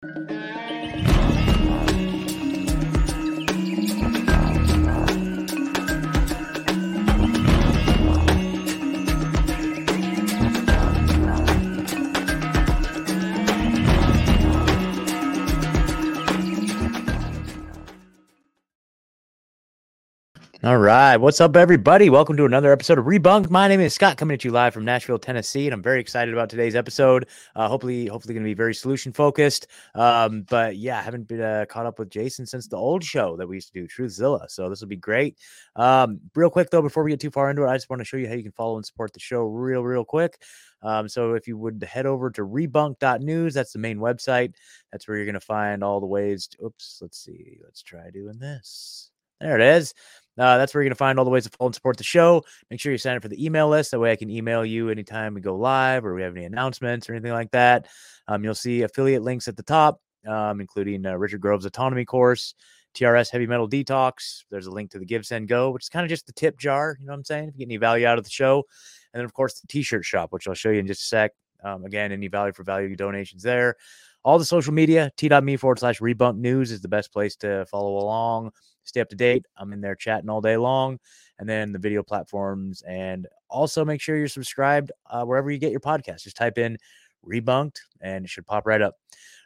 Thank you. All right. What's up, everybody? Welcome to another episode of Rebunked. My name is Scott, coming at you live from Nashville, Tennessee, and I'm very excited about today's episode. Uh, hopefully, hopefully, going to be very solution focused. Um, but yeah, I haven't been uh, caught up with Jason since the old show that we used to do, Truthzilla. So this will be great. Um, real quick though, before we get too far into it, I just want to show you how you can follow and support the show real, real quick. Um, so if you would head over to rebunked.news, that's the main website. That's where you're going to find all the ways. To, oops, let's see. Let's try doing this. There it is. Uh, that's where you're going to find all the ways to follow and support the show. Make sure you sign up for the email list. That way I can email you anytime we go live or we have any announcements or anything like that. Um, you'll see affiliate links at the top, um, including uh, Richard Grove's autonomy course, TRS heavy metal detox. There's a link to the Give Send Go, which is kind of just the tip jar. You know what I'm saying? If you get any value out of the show. And then, of course, the t shirt shop, which I'll show you in just a sec. Um, again, any value for value donations there. All the social media, t.me forward slash rebunk news is the best place to follow along stay up to date. I'm in there chatting all day long. And then the video platforms. And also make sure you're subscribed uh, wherever you get your podcast. Just type in rebunked and it should pop right up.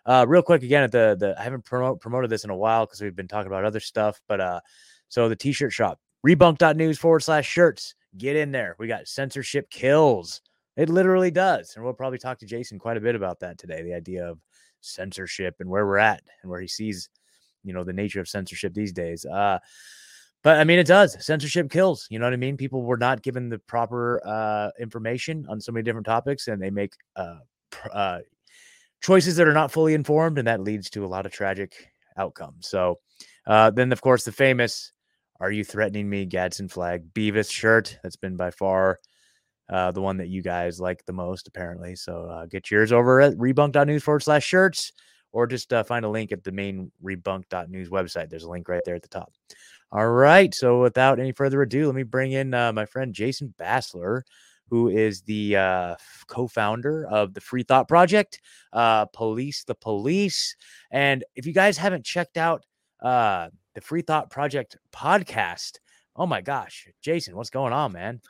Uh, real quick again at the the I haven't promote, promoted this in a while because we've been talking about other stuff, but uh so the t-shirt shop rebunked.news forward slash shirts. Get in there. We got censorship kills. It literally does. And we'll probably talk to Jason quite a bit about that today. The idea of censorship and where we're at and where he sees you know the nature of censorship these days. Uh, but I mean, it does. Censorship kills. You know what I mean? People were not given the proper uh, information on so many different topics, and they make uh, pr- uh, choices that are not fully informed, and that leads to a lot of tragic outcomes. So, uh, then of course, the famous "Are you threatening me?" Gadsden flag Beavis shirt. That's been by far uh, the one that you guys like the most, apparently. So, uh, get yours over at rebunked.news forward slash shirts or just uh, find a link at the main rebunked.news website. There's a link right there at the top. All right. So without any further ado, let me bring in uh, my friend Jason Bassler, who is the uh, co founder of the Free Thought Project, uh, Police the Police. And if you guys haven't checked out uh, the Free Thought Project podcast, oh my gosh, Jason, what's going on, man?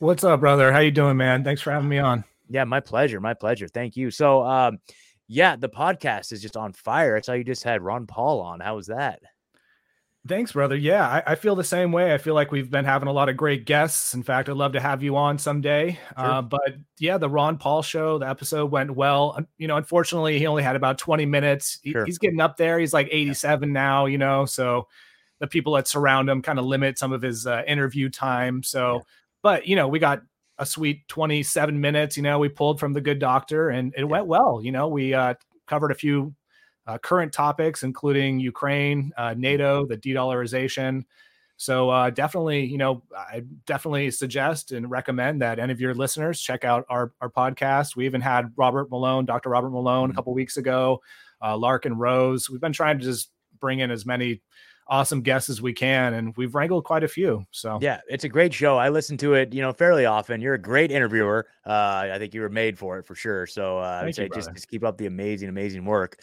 What's up, brother? How you doing, man? Thanks for having me on. Yeah, my pleasure. My pleasure. Thank you. So, um, yeah, the podcast is just on fire. I saw you just had Ron Paul on. How was that? Thanks, brother. Yeah, I, I, feel the same way. I feel like we've been having a lot of great guests. In fact, I'd love to have you on someday. Sure. Uh, but yeah, the Ron Paul show, the episode went well. You know, unfortunately, he only had about 20 minutes. He, sure. He's getting up there. He's like 87 yeah. now, you know, so the people that surround him kind of limit some of his uh, interview time. So, yeah. but, you know, we got a sweet 27 minutes. You know, we pulled from the good doctor and it went well. You know, we uh, covered a few uh, current topics, including Ukraine, uh, NATO, the de dollarization. So uh, definitely, you know, I definitely suggest and recommend that any of your listeners check out our, our podcast. We even had Robert Malone, Dr. Robert Malone, a mm-hmm. couple weeks ago, uh, Larken Rose. We've been trying to just bring in as many awesome guests as we can, and we've wrangled quite a few. So yeah, it's a great show. I listen to it, you know, fairly often. You're a great interviewer. Uh, I think you were made for it for sure. So uh, I would say you, just, just keep up the amazing, amazing work.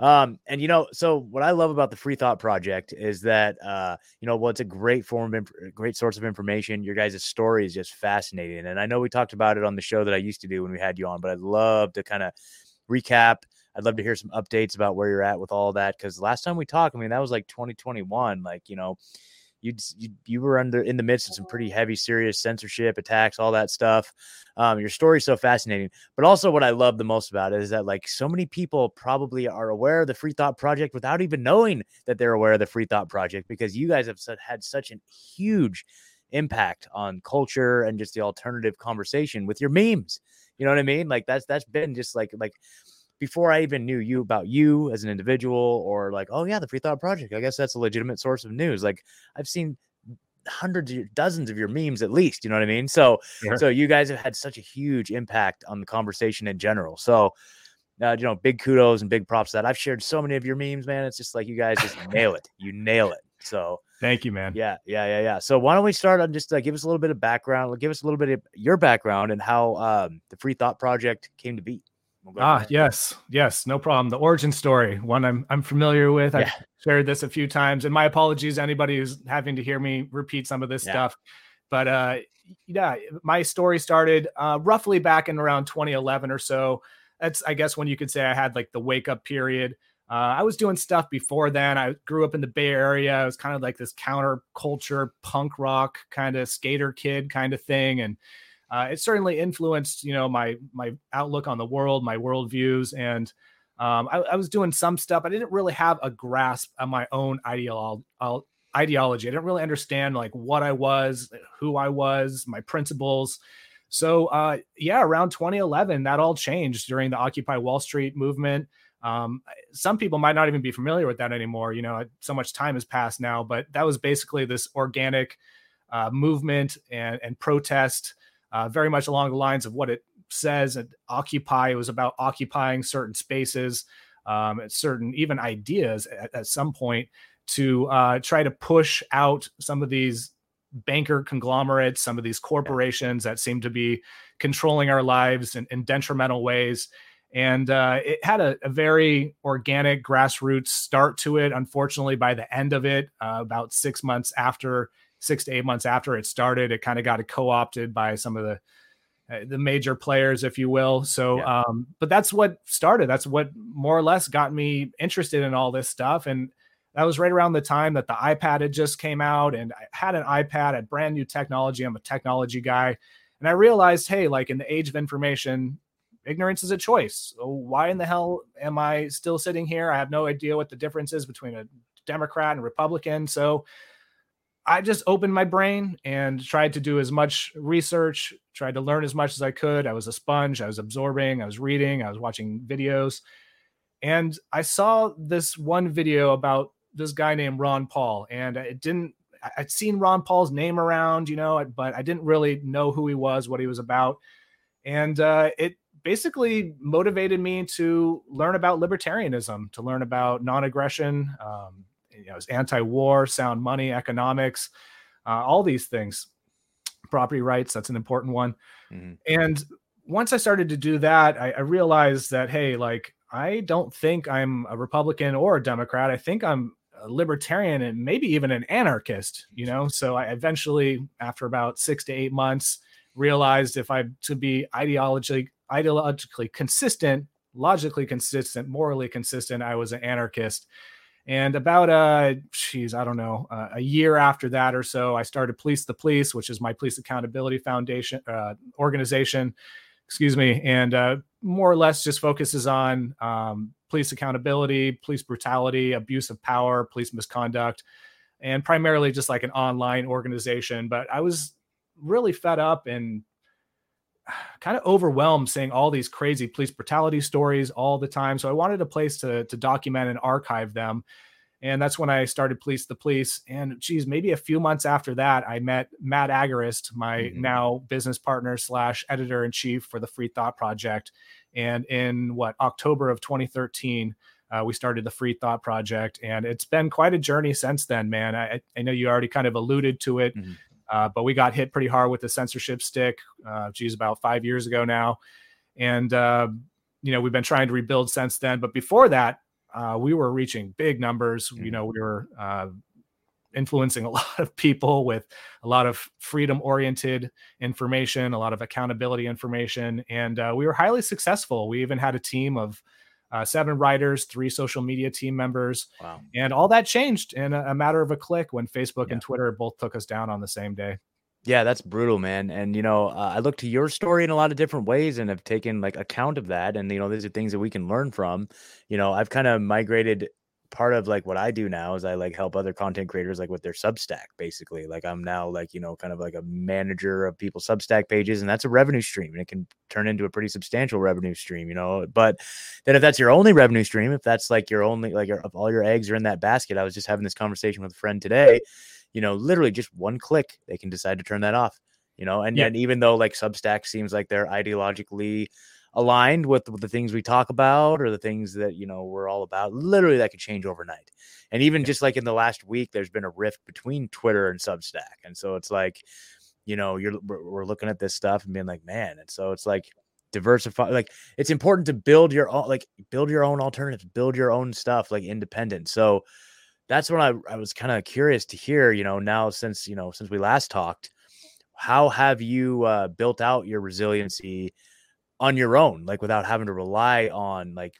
Um, and you know, so what I love about the Free Thought Project is that uh, you know, well, it's a great form of imp- great source of information. Your guys' story is just fascinating, and I know we talked about it on the show that I used to do when we had you on, but I'd love to kind of recap I'd love to hear some updates about where you're at with all that because last time we talked, I mean, that was like 2021. Like, you know, you you were under in the midst of some pretty heavy, serious censorship attacks, all that stuff. Um, your story's so fascinating, but also what I love the most about it is that like so many people probably are aware of the Free Thought Project without even knowing that they're aware of the Free Thought Project because you guys have had such a huge impact on culture and just the alternative conversation with your memes. You know what I mean? Like that's that's been just like like before I even knew you about you as an individual or like, oh yeah, the Free Thought Project. I guess that's a legitimate source of news. Like I've seen hundreds of dozens of your memes at least, you know what I mean? So so you guys have had such a huge impact on the conversation in general. So uh, you know, big kudos and big props that I've shared so many of your memes, man. It's just like you guys just nail it. You nail it. So thank you, man. Yeah, yeah, yeah, yeah. So why don't we start on just uh, give us a little bit of background, give us a little bit of your background and how um, the Free Thought Project came to be. We'll ah, yes, yes, no problem. The origin story, one I'm I'm familiar with. Yeah. I've shared this a few times, and my apologies anybody who's having to hear me repeat some of this yeah. stuff. But uh, yeah, my story started uh, roughly back in around 2011 or so. That's I guess when you could say I had like the wake up period. Uh, I was doing stuff before then. I grew up in the Bay Area. I was kind of like this counterculture punk rock kind of skater kid kind of thing, and uh, it certainly influenced you know my my outlook on the world, my worldviews, and um, I, I, was doing some stuff. I didn't really have a grasp of my own ideolo- ideology. I didn't really understand like what I was, who I was, my principles. So uh, yeah, around 2011, that all changed during the Occupy Wall Street movement. Um, some people might not even be familiar with that anymore. You know, so much time has passed now, but that was basically this organic uh, movement and, and protest uh, very much along the lines of what it says. And occupy it was about occupying certain spaces, um, certain even ideas at, at some point to uh, try to push out some of these banker conglomerates, some of these corporations that seem to be controlling our lives in, in detrimental ways. And uh, it had a, a, very organic grassroots start to it. Unfortunately, by the end of it, uh, about six months after six to eight months after it started, it kind of got co-opted by some of the uh, the major players, if you will. So, yeah. um, but that's what started. That's what more or less got me interested in all this stuff. And that was right around the time that the iPad had just came out, and I had an iPad, at brand new technology. I'm a technology guy, and I realized, hey, like in the age of information, ignorance is a choice. So why in the hell am I still sitting here? I have no idea what the difference is between a Democrat and Republican. So I just opened my brain and tried to do as much research, tried to learn as much as I could. I was a sponge. I was absorbing, I was reading, I was watching videos. And I saw this one video about this guy named Ron Paul. And it didn't, I'd seen Ron Paul's name around, you know, but I didn't really know who he was, what he was about. And uh, it basically motivated me to learn about libertarianism, to learn about non aggression, um, you know, anti-war, sound money, economics, uh, all these things. Property rights, that's an important one. Mm-hmm. And once I started to do that, I, I realized that hey, like I don't think I'm a Republican or a Democrat. I think I'm a libertarian and maybe even an anarchist, you know. So I eventually, after about six to eight months, realized if I to be ideologically ideologically consistent, logically consistent, morally consistent, I was an anarchist. And about uh, geez, I don't know, uh, a year after that or so, I started Police the Police, which is my police accountability foundation uh, organization. Excuse me, and uh, more or less just focuses on um, police accountability, police brutality, abuse of power, police misconduct, and primarily just like an online organization. But I was really fed up and kind of overwhelmed seeing all these crazy police brutality stories all the time. So I wanted a place to to document and archive them. And that's when I started Police the Police. And geez, maybe a few months after that, I met Matt Agorist, my mm-hmm. now business partner slash editor in chief for the Free Thought Project. And in what October of 2013, uh, we started the Free Thought Project, and it's been quite a journey since then, man. I, I know you already kind of alluded to it. Mm-hmm. Uh, but we got hit pretty hard with the censorship stick, uh, geez, about five years ago now. And, uh, you know, we've been trying to rebuild since then. But before that, uh, we were reaching big numbers. Mm-hmm. You know, we were uh, influencing a lot of people with a lot of freedom oriented information, a lot of accountability information. And uh, we were highly successful. We even had a team of uh, seven writers, three social media team members. Wow. And all that changed in a, a matter of a click when Facebook yeah. and Twitter both took us down on the same day. Yeah, that's brutal, man. And you know, uh, I look to your story in a lot of different ways and have taken like account of that. And you know, these are things that we can learn from. You know, I've kind of migrated part of like what I do now is I like help other content creators like with their Substack basically. Like I'm now like, you know, kind of like a manager of people's Substack pages and that's a revenue stream and it can turn into a pretty substantial revenue stream, you know. But then if that's your only revenue stream, if that's like your only like your, if all your eggs are in that basket, I was just having this conversation with a friend today, you know, literally just one click they can decide to turn that off, you know. And, yeah. and even though like Substack seems like they're ideologically aligned with, with the things we talk about or the things that you know we're all about literally that could change overnight. And even just like in the last week there's been a rift between twitter and substack. And so it's like you know you're we're looking at this stuff and being like man. And so it's like diversify like it's important to build your own like build your own alternatives build your own stuff like independent. So that's what i, I was kind of curious to hear you know now since you know since we last talked how have you uh, built out your resiliency on your own like without having to rely on like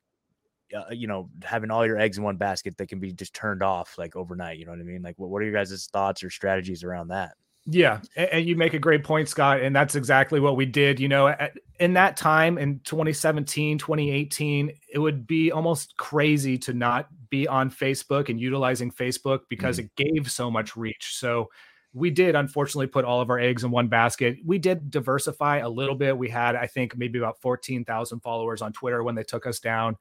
uh, you know having all your eggs in one basket that can be just turned off like overnight you know what i mean like what, what are your guys' thoughts or strategies around that yeah, and you make a great point, Scott, and that's exactly what we did. You know, in that time in 2017, 2018, it would be almost crazy to not be on Facebook and utilizing Facebook because mm-hmm. it gave so much reach. So we did unfortunately put all of our eggs in one basket. We did diversify a little bit. We had, I think, maybe about 14,000 followers on Twitter when they took us down.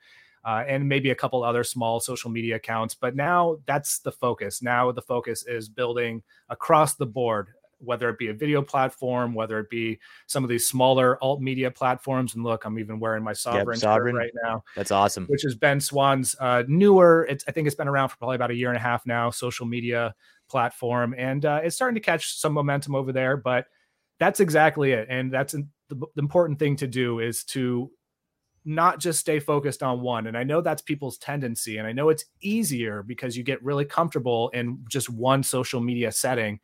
Uh, and maybe a couple other small social media accounts. But now that's the focus. Now the focus is building across the board whether it be a video platform, whether it be some of these smaller alt media platforms. And look, I'm even wearing my Sovren, yep, Sovren. right now. That's awesome. Which is Ben Swann's uh, newer. It's, I think it's been around for probably about a year and a half now. Social media platform, and uh, it's starting to catch some momentum over there. But that's exactly it, and that's the, the important thing to do is to not just stay focused on one. And I know that's people's tendency. And I know it's easier because you get really comfortable in just one social media setting.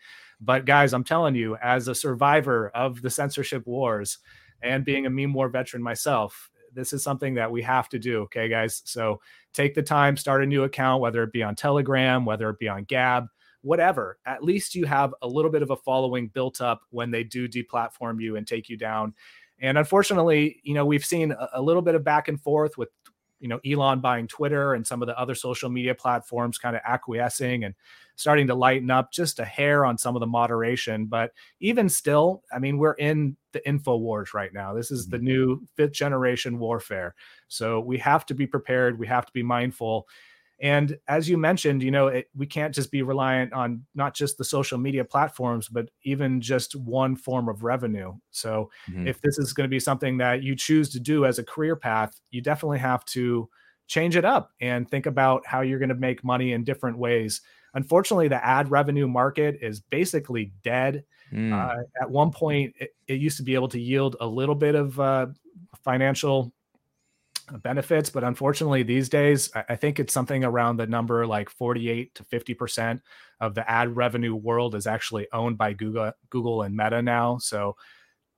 But guys, I'm telling you, as a survivor of the censorship wars and being a meme war veteran myself, this is something that we have to do. Okay, guys. So take the time, start a new account, whether it be on Telegram, whether it be on Gab, whatever. At least you have a little bit of a following built up when they do deplatform you and take you down. And unfortunately, you know, we've seen a, little bit of back and forth with you know Elon buying Twitter and some of the other social media platforms kind of acquiescing and starting to lighten up just a hair on some of the moderation. But even still, I mean, we're in the info wars right now. This is the mm-hmm. new fifth generation warfare. So we have to be prepared. We have to be mindful. And as you mentioned, you know, it, we can't just be reliant on not just the social media platforms, but even just one form of revenue. So mm-hmm. if this is going to be something that you choose to do as a career path, you definitely have to change it up and think about how you're going to make money in different ways. Unfortunately, the ad revenue market is basically dead. Mm. Uh, at one point, it, it, used to be able to yield a little bit of uh, financial benefits, but unfortunately, these days, I, think it's something around the number like 48 to 50 percent of the ad revenue world is actually owned by Google, Google and Meta now. So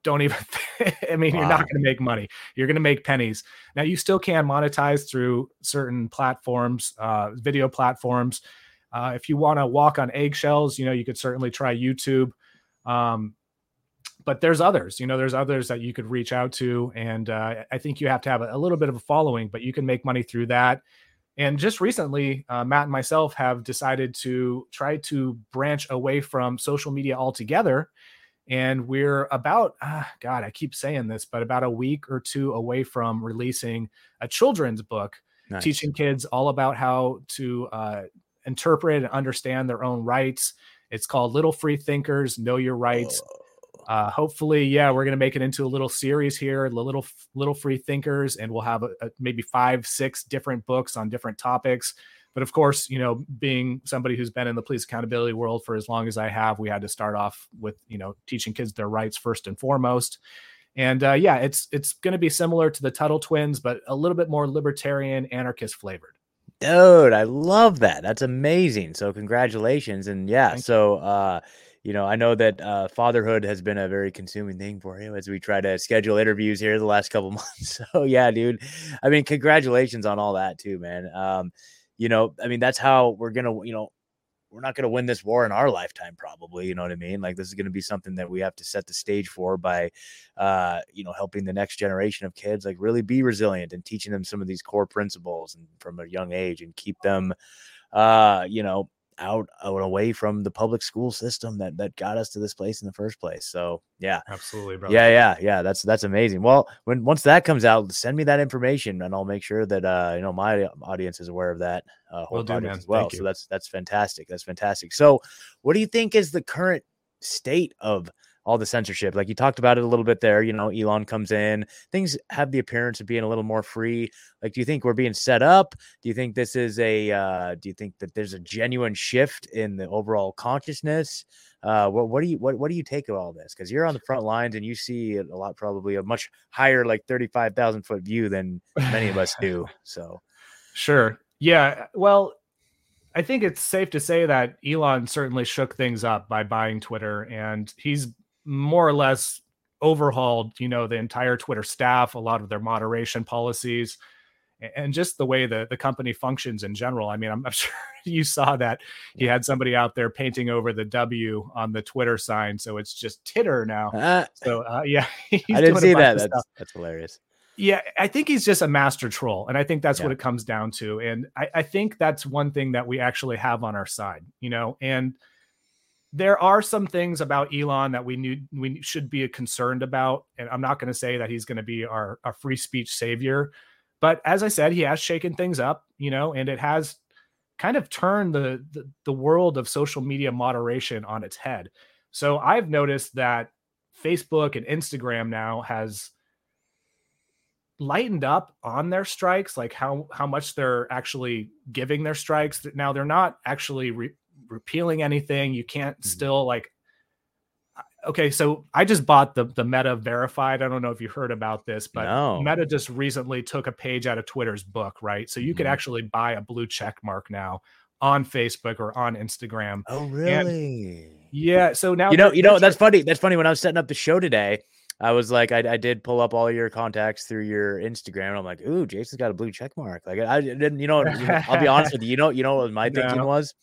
don't even i mean wow. you're not going to make money you're going to make pennies now you still can monetize through certain platforms uh, video platforms uh, if you want to walk on eggshells, you know, you could certainly try YouTube. Um, but there's others, you know, there's others that you could reach out to. And uh, I think you have to have a, a, little bit of a following, but you can make money through that. And just recently, uh, Matt and myself have decided to try to branch away from social media altogether. And we're about, ah, God, I keep saying this, but about a week or two away from releasing a children's book nice. teaching kids all about how to uh, interpret and understand their own rights. It's called Little Free Thinkers Know Your Rights. Uh, hopefully, yeah, we're gonna make it into a little series here, the little little free thinkers, and we'll have a, a, maybe five, six different books on different topics. But of course, you know, being somebody who's been in the police accountability world for as long as I have, we had to start off with you know teaching kids their rights first and foremost. And uh, yeah, it's it's going to be similar to the Tuttle Twins, but a little bit more libertarian, anarchist flavored. Dude, I love that. That's amazing. So congratulations. And yeah, Thank so uh, you know, I know that uh fatherhood has been a very consuming thing for you as we try to schedule interviews here the last couple months. So yeah, dude. I mean, congratulations on all that too, man. Um, you know, I mean, that's how we're gonna, you know, we're not to win this war in our lifetime probably you know what i mean like this is to be something that we have to set the stage for by uh you know helping the next generation of kids like really be resilient and teaching them some of these core principles and from a young age and keep them uh you know out, out away from the public school system that that got us to this place in the first place. So yeah, absolutely, brother. Yeah, yeah, yeah. That's that's amazing. Well, when once that comes out, send me that information, and I'll make sure that uh you know my audience is aware of that. Uh, whole audience as well. So that's that's fantastic. That's fantastic. So, what do you think is the current state of all the censorship. Like you talked about it a little bit there. You know, Elon comes in, things have the appearance of being a little more free. Like, do you think we're being set up? Do you think this is a, uh, do you think that there's a genuine shift in the overall consciousness? Uh, what what do you what what do you take of all this? Because you're on the front lines and you see a lot, probably a much higher, like thirty five thousand foot view than many of us do. So, sure, yeah. Well, I think it's safe to say that Elon certainly shook things up by buying Twitter, and he's more or less overhauled, you know, the entire Twitter staff, a lot of their moderation policies and just the way the, the company functions in general. I mean, I'm, I'm sure you saw that he had somebody out there painting over the W on the Twitter sign, so it's just Titter now. Uh, so uh, yeah, I didn't see that. That's, that's hilarious. Yeah, I think he's just a master troll, and I think that's yeah. what it comes down to. And I, I think that's one thing that we actually have on our side, you know. And there are some things about Elon that we need we should be concerned about. And I'm not going to say that he's going to be our, our free speech savior, but as I said, he has shaken things up, you know, and it has kind of turned the, the, the world of social media moderation on its head. So I've noticed that Facebook and Instagram now has lightened up on their strikes like how how much they're actually giving their strikes now they're not actually re- repealing anything you can't mm-hmm. still like okay, so I just bought the the Meta Verified. I don't know if you heard about this, but no. Meta just recently took a page out of Twitter's book, right? So you mm-hmm. could actually buy a blue check mark now on Facebook or on Instagram. Oh, really? And yeah. So now you know, you know, that's funny. That's funny. When I was setting up the show today, I was like, I, I did pull up all your contacts through your Instagram, and I'm like, ooh, Jason's got a blue check mark. Like I didn't, you know, I'll be honest with you. You know, you know what my thinking no. was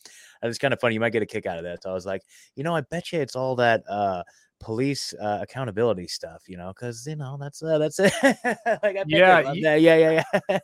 it's kind of funny. You might get a kick out of that. So I was like, you know, I bet you it's all that uh police uh, accountability stuff, you know, because you know that's uh, that's it. like, yeah, yeah, yeah, yeah.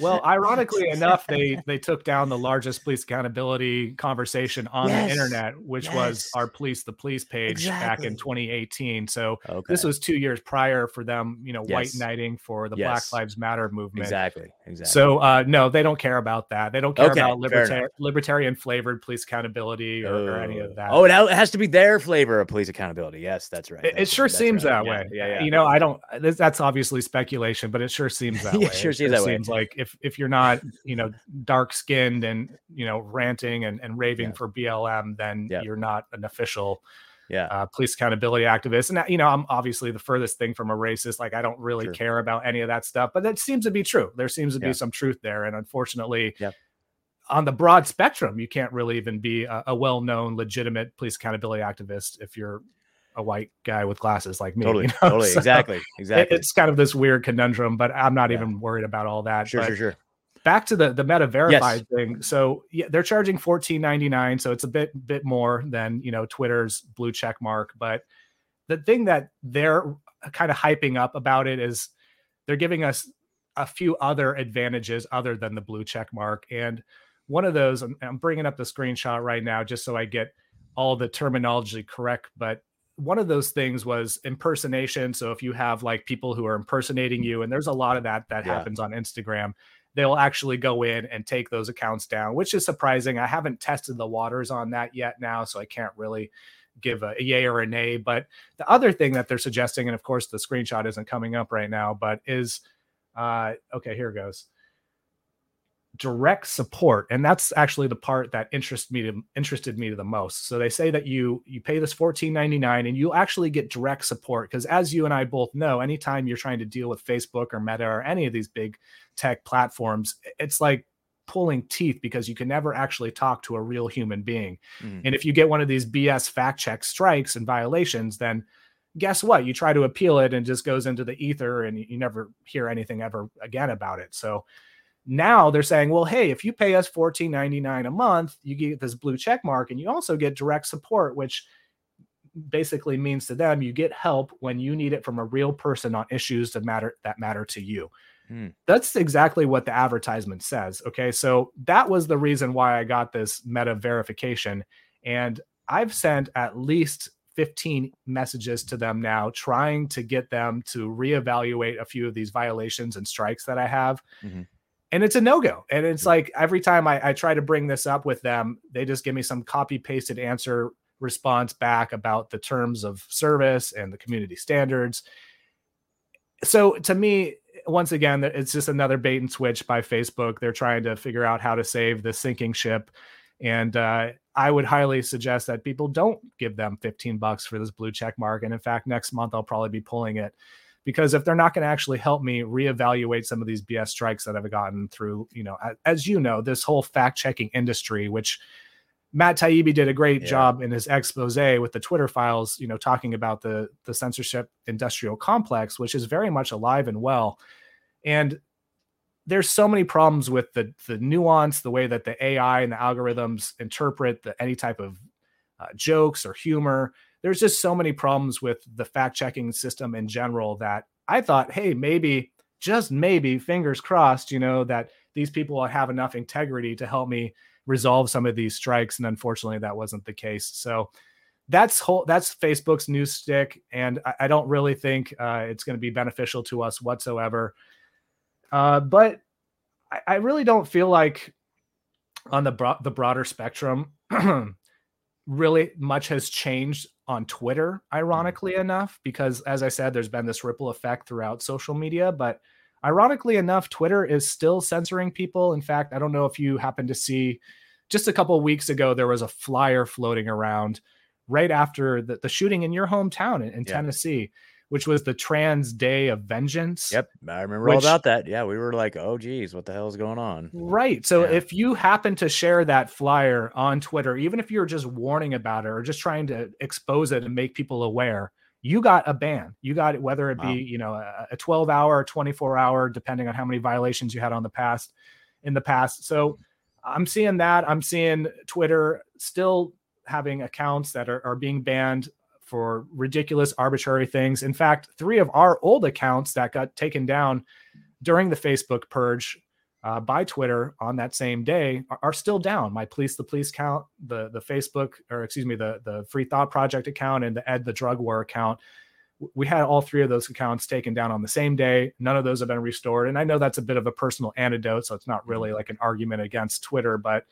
well, ironically enough, they they took down the largest police accountability conversation on yes. the internet, which yes. was our police the police page exactly. back in 2018. So okay. this was two years prior for them, you know, yes. white knighting for the Black Lives Matter movement. Exactly, exactly. So uh, no, they don't care about that. They don't care okay, about libertarian libertarian flavored police accountability or, or any of oh. that. Oh, it has to be their flavor of police accountability. Yes, that's right. That's it, sure seems right. that way. Yeah, yeah, You know, I don't. That's obviously speculation, but it sure seems that way. sure it seems that seems like if if you're not, you know, dark skinned and you know ranting and, and raving yeah. for BLM, then yeah. you're not an official. Yeah, uh, police accountability activist, and you know, I'm obviously the furthest thing from a racist. Like, I don't really sure. care about any of that stuff, but that seems to be true. There seems to be some truth there, and unfortunately, yeah on the broad spectrum, you can't really even be a, a well-known, legitimate police accountability activist if you're a white guy with glasses like me. Totally, you know? totally, so exactly, exactly. it's kind of this weird conundrum, but I'm not yeah. even worried about all that. Sure, but sure, sure. Back to the the meta verified yes. thing. So yeah, they're charging 14.99, so it's a bit bit more than you know Twitter's blue check mark. But the thing that they're kind of hyping up about it is they're giving us a few other advantages other than the blue check mark and one of those I'm, I'm bringing up the screenshot right now just so i get all the terminology correct but one of those things was impersonation. So if you have like people who are impersonating you, and there's a lot of that that yeah. happens on Instagram, they'll actually go in and take those accounts down, which is surprising. I haven't tested the waters on that yet now, so I can't really give a, yay or a nay. But the other thing that they're suggesting, and of course the screenshot isn't coming up right now, but is uh, okay, here goes direct support and that's actually the part that interested me to, interested me the most. So they say that you you pay this 14.99 and you'll actually get direct support because as you and i both know anytime you're trying to deal with facebook or meta or any of these big tech platforms it's like pulling teeth because you can never actually talk to a real human being. Mm. and if you get one of these bs fact check strikes and violations then guess what? You try to appeal it and it just goes into the ether and you never hear anything ever again about it. So now they're saying, well, hey, if you pay us $14.99 a month, you get this blue check mark and you also get direct support, which basically means to them you get help when you need it from a real person on issues that matter that matter to you. Hmm. That's exactly what the advertisement says. Okay. So that was the reason why I got this meta verification. And I've sent at least 15 messages to them now, trying to get them to reevaluate a few of these violations and strikes that I have. Mm-hmm and it's a no-go. And it's like every time I, I, try to bring this up with them they just give me some copy pasted answer response back about the terms of service and the community standards. So to me once again it's just another bait and switch by facebook. They're trying to figure out how to save the sinking ship. And uh, I would highly suggest that people don't give them 15 bucks for this blue check mark. And in fact, next month I'll probably be pulling it because if they're not going to actually help me reevaluate some of these BS strikes that I've gotten through, you know, as you know, this whole fact checking industry, which Matt Taibbi did a great yeah. job in his expose with the Twitter files, you know, talking about the the censorship industrial complex, which is very much alive and well. And there's so many problems with the the nuance, the way that the AI and the algorithms interpret the, any type of uh, jokes or humor. There's just so many problems with the fact checking system in general that I thought, hey, maybe just maybe, fingers crossed, you know, that these people have enough integrity to help me resolve some of these strikes. And unfortunately, that wasn't the case. So that's whole that's Facebook's new stick, and I, I don't really think uh, it's going to be beneficial to us whatsoever. Uh, but I, I, really don't feel like on the bro- the broader spectrum, really much has changed on Twitter. Ironically mm-hmm. enough, because as I said, there's been this ripple effect throughout social media, but Ironically enough, Twitter is still censoring people. In fact, I don't know if you happen to see just a couple weeks ago, there was a flyer floating around right after the, the shooting in your hometown in, in yeah. Tennessee, which was the Trans Day of Vengeance. Yep. I remember which, all about that. Yeah. We were like, oh, geez, what the hell is going on? Right. So yeah. if you happen to share that flyer on Twitter, even if you're just warning about it or just trying to expose it and make people aware, you got a ban. You got it, whether it be, wow. you know, a, 12 hour, 24 hour, depending on how many violations you had on the past in the past. So I'm seeing that. I'm seeing Twitter still having accounts that are, are being banned for ridiculous, arbitrary things. In fact, three of our old accounts that got taken down during the Facebook purge uh, by Twitter on that same day are, are, still down. My police the police count, the the Facebook or excuse me, the the Free Thought Project account and the End the Drug War account. We had all three of those accounts taken down on the same day. None of those have been restored. And I know that's a bit of a personal antidote, so it's not really mm-hmm. like an argument against Twitter, but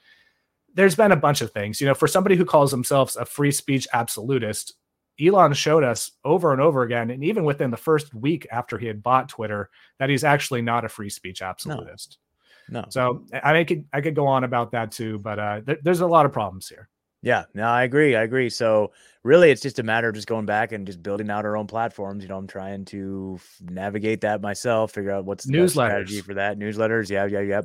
there's been a bunch of things. You know, for somebody who calls themselves a free speech absolutist, Elon showed us over and over again, and even within the first week after he had bought Twitter, that he's actually not a free speech absolutist. No. No. So I could I could go on about that too, but uh, th- there's a lot of problems here. Yeah, no, I agree. I agree. So really, it's just a matter of just going back and just building out our own platforms. You know, I'm trying to navigate that myself, figure out what's the newsletters strategy for that. Newsletters, yeah, yeah, yeah.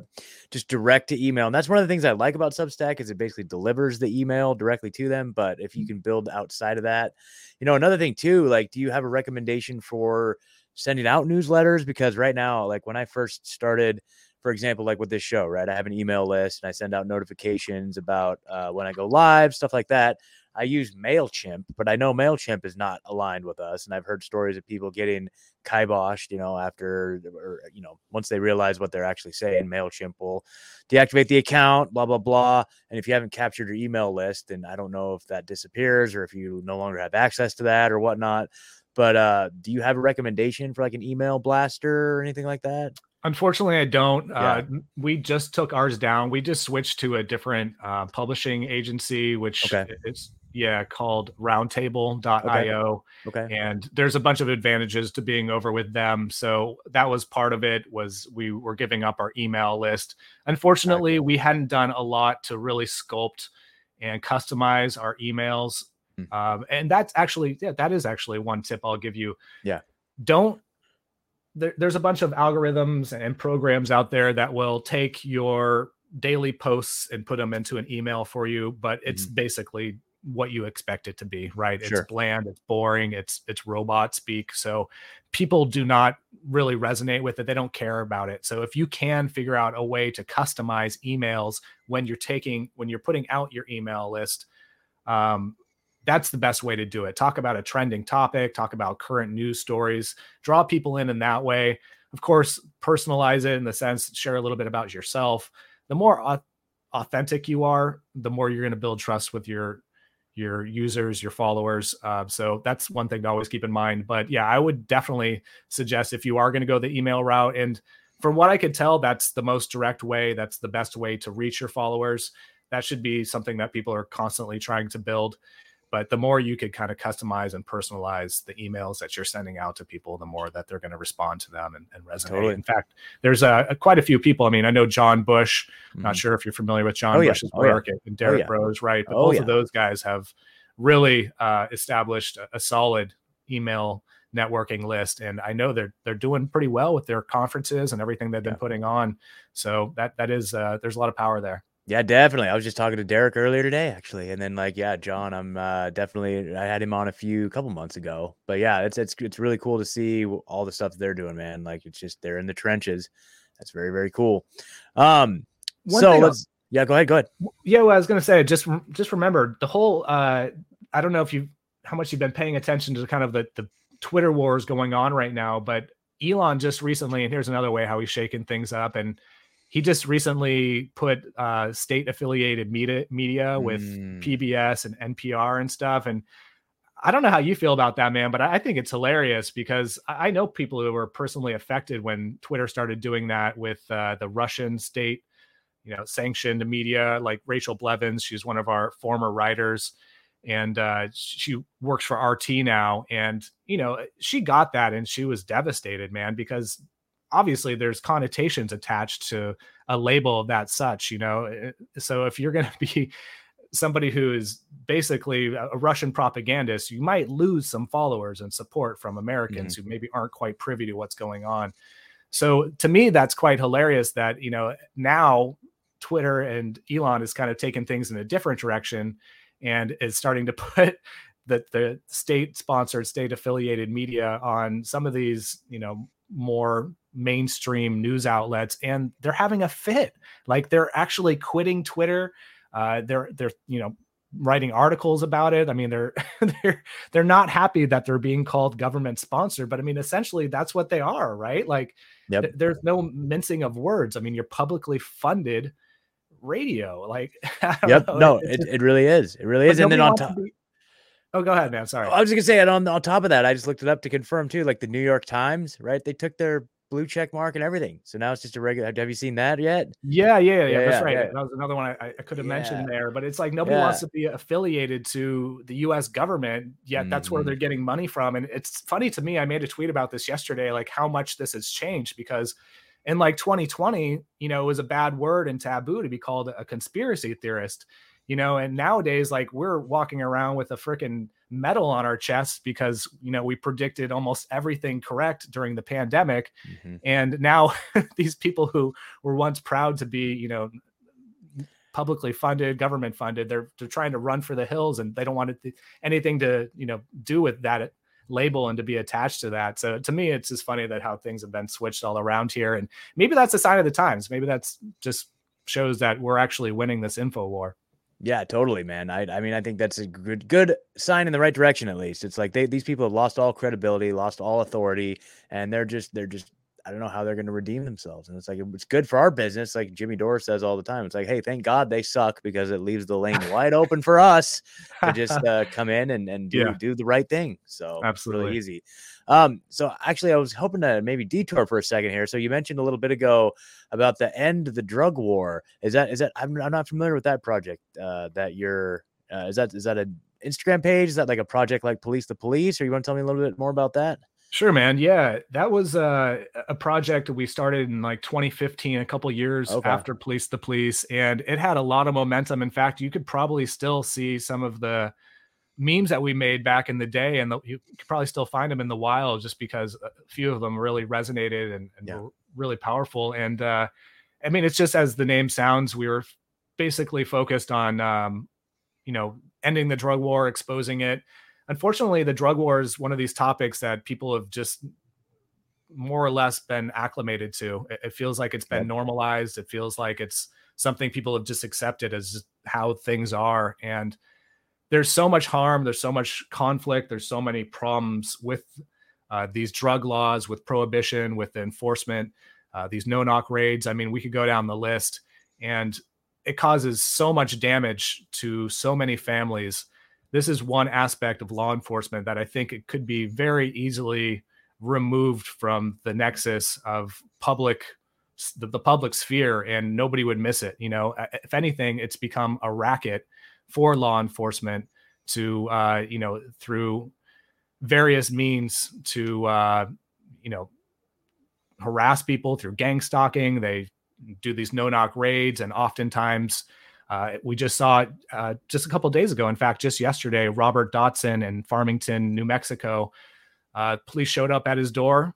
Just direct to email, and that's one of the things I like about Substack is it basically delivers the email directly to them. But if you mm. can build outside of that, you know, another thing too, like, do you have a recommendation for sending out newsletters? Because right now, like when I first started for example, like with this show, right? I have an email list and I send out notifications about uh, when I go live, stuff like that. I use MailChimp, but I know MailChimp is not aligned with us. And I've heard stories of people getting kiboshed, you know, after, or, you know, once they realize what they're actually saying, MailChimp will deactivate the account, blah, blah, blah. And if you haven't captured your email list, then I don't know if that disappears or if you no longer have access to that or whatnot. But uh, do you have a recommendation for like an email blaster or anything like that? Unfortunately, I don't. Yeah. Uh, we just took ours down. We just switched to a different uh, publishing agency, which okay. it's yeah called Roundtable.io. Okay. okay. And there's a bunch of advantages to being over with them. So that was part of it. Was we were giving up our email list. Unfortunately, okay. we hadn't done a lot to really sculpt and customize our emails. Hmm. Um, and that's actually yeah, that is actually one tip I'll give you. Yeah. Don't there, there's a bunch of algorithms and programs out there that will take your daily posts and put them into an email for you, but it's mm-hmm. basically what you expect it to be, right? Sure. It's bland, it's boring, it's it's robot speak. So people do not really resonate with it. They don't care about it. So if you can figure out a way to customize emails when you're taking when you're putting out your email list, um, that's the best way to do it. Talk about a trending topic, talk about current news stories, draw people in in that way. Of course, personalize it in the sense, share a little bit about yourself. The more authentic you are, the more you're going to build trust with your your users, your followers. Uh, so that's one thing to always keep in mind. But yeah, I would definitely suggest if you are going to go the email route, and from what I could tell, that's the most direct way. That's the best way to reach your followers. That should be something that people are constantly trying to build but the more you could kind of customize and personalize the emails that you're sending out to people, the more that they're going to respond to them and, and resonate. Totally. In fact, there's a, a, quite a few people. I mean, I know John Bush. Mm-hmm. Not sure if you're familiar with John oh, Bush's yeah. oh, work yeah. and Derrick oh, yeah. Broze, right? But oh, both of those guys have really uh, established a, a solid email networking list and i know they're they're doing pretty well with their conferences and everything they've been yeah. putting on so that that is uh, there's a lot of power there yeah, definitely. I was just talking to Derrick earlier today, actually, and then like, yeah, John, I'm uh, definitely. I had him on a few couple months ago, but yeah, it's it's it's really cool to see all the stuff they're doing, man. Like, it's just they're in the trenches. That's very very cool. Um, One so let's. Yeah, go ahead. Go ahead. Yeah, well, I was gonna say just just remember the whole. uh I don't know if you how much you've been paying attention to kind of the the Twitter wars going on right now, but Elon just recently, and here's another way how he's shaking things up and he just recently put uh, state affiliated media media with mm. PBS and NPR and stuff. And I don't know how you feel about that, man, but I think it's hilarious because I know people who were personally affected when Twitter started doing that with uh, the Russian state, you know, sanctioned media, like Rachel Blevins. She's one of our former writers and uh, she works for RT now. And, you know, she got that and she was devastated, man, because obviously there's connotations attached to a label of that such you know eh, so if you're going to be somebody who is basically a russian propagandist you might lose some followers and support from americans mm-hmm. who maybe aren't quite privy to what's going on so to me that's quite hilarious that you know now twitter and elon is kind of taking things in a different direction and is starting to put the, the state sponsored state affiliated media on some of these you know more mainstream news outlets and they're having a fit like they're actually quitting twitter uh, they're they're you know writing articles about it i mean they're they're they're not happy that they're being called government sponsored but i mean essentially that's what they are right like yep. th- there's no mincing of words i mean you're publicly funded radio like yep know, no it, it really is it really is and then on top be- Oh, go ahead, man. Sorry. I was just gonna say, and on on top of that, I just looked it up to confirm too. Like the New York Times, right? They took their blue check mark and everything. So now it's just a regular. Have you seen that yet? Yeah, yeah, yeah. yeah that's yeah, right. Yeah. That was another one I, I could have mentioned there. But it's like nobody wants to be affiliated to the U.S. government yet. Mm-hmm. That's where they're mm-hmm. getting money from. And it's funny to me. I made a tweet about this yesterday, like how much this has changed because in like 2020, you know, it was a bad word and taboo to be called a conspiracy theorist you know and nowadays like we're walking around with a freaking medal on our chests because you know we predicted almost everything correct during the pandemic. Mm-hmm. and now these people who were once proud to be you know publicly funded government funded they're they're trying to run for the hills and they don't want to, anything to you know do with that label and to be attached to that. So to me it's just funny that how things have been switched all around here. And maybe that's a sign of the times. Maybe that's just shows that we're actually winning this info war yeah, totally, man. I I mean, I think that's a good good sign in the right direction at least. It's like they these people have lost all credibility, lost all authority, and they're just they're just I don't know how they're going to redeem themselves. And it's like it's good for our business, like Jimmy Dore says all the time. It's like, hey, thank God they suck because it leaves the lane wide open for us to just uh, come in and and do yeah. do the right thing. So absolutely really easy. Um, so actually, I was hoping to maybe detour for a second here. So you mentioned a little bit ago about the end of the drug war. Is that is that I'm, I'm not familiar with that project uh, that you're uh, is that is that an Instagram page? Is that like a project like Police the Police? Or you want to tell me a little bit more about that? Sure, man. Yeah, that was uh, a project that we started in like 2015, a couple years okay. after Police the Police, and it had a lot of momentum. In fact, you could probably still see some of the memes that we made back in the day, and the, you could probably still find them in the wild, just because a few of them really resonated and, and yeah. were really powerful. And uh, I mean, it's just as the name sounds, we were basically focused on, um, you know, ending the drug war, exposing it unfortunately, the drug war is one of these topics that people have just more or less been acclimated to. It, it feels like it's been normalized. It feels like it's something people have just accepted as how things are. And there's so much harm. There's so much conflict. There's so many problems with uh, these drug laws, with prohibition, with enforcement, uh, these no knock raids. I mean, we could go down the list, and it causes so much damage to so many families this is one aspect of law enforcement that I think it could be very easily removed from the nexus of public the, the, public sphere and nobody would miss it you know if anything it's become a racket for law enforcement to uh, you know through various means to uh, you know harass people through gang stalking. They do these no knock raids, and oftentimes uh, we just saw it uh, just a couple days ago. In fact, just yesterday, Robert Dotson in Farmington, New Mexico, uh, police showed up at his door.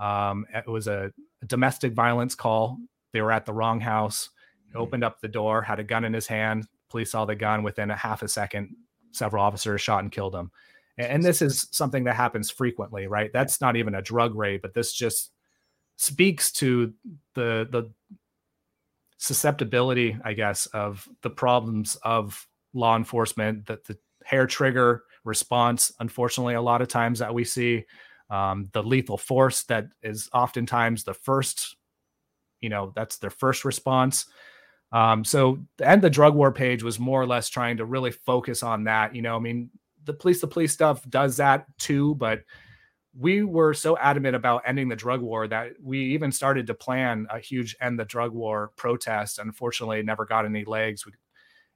Um, it was a, a, domestic violence call. They were at the wrong house. He mm-hmm. opened up the door, had a gun in his hand. Police saw the gun within a half a second. Several officers shot and killed him. And, and this is something that happens frequently, right? That's not even a drug raid, but this just speaks to the the susceptibility, I guess, of the problems of law enforcement, that the hair trigger response, unfortunately, a lot of times that we see, um, the lethal force that is oftentimes the first, you know, that's their first response. Um, so, and the drug war page was more or less trying to really focus on that. You know, I mean, the police, the police stuff does that too, but we were so adamant about ending the drug war that we even started to plan a huge end the drug war protest. Unfortunately, never got any legs.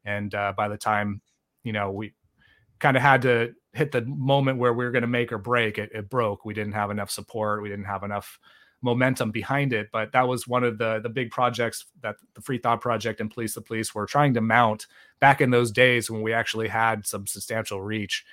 And uh, by the time, you know, we kind of had to hit the moment where we were going to make or break, it, it broke. We didn't have enough support. We didn't have enough momentum behind it. But that was one of the the big projects that the Free Thought Project and Police the Police were trying to mount back in those days when we actually had some substantial reach.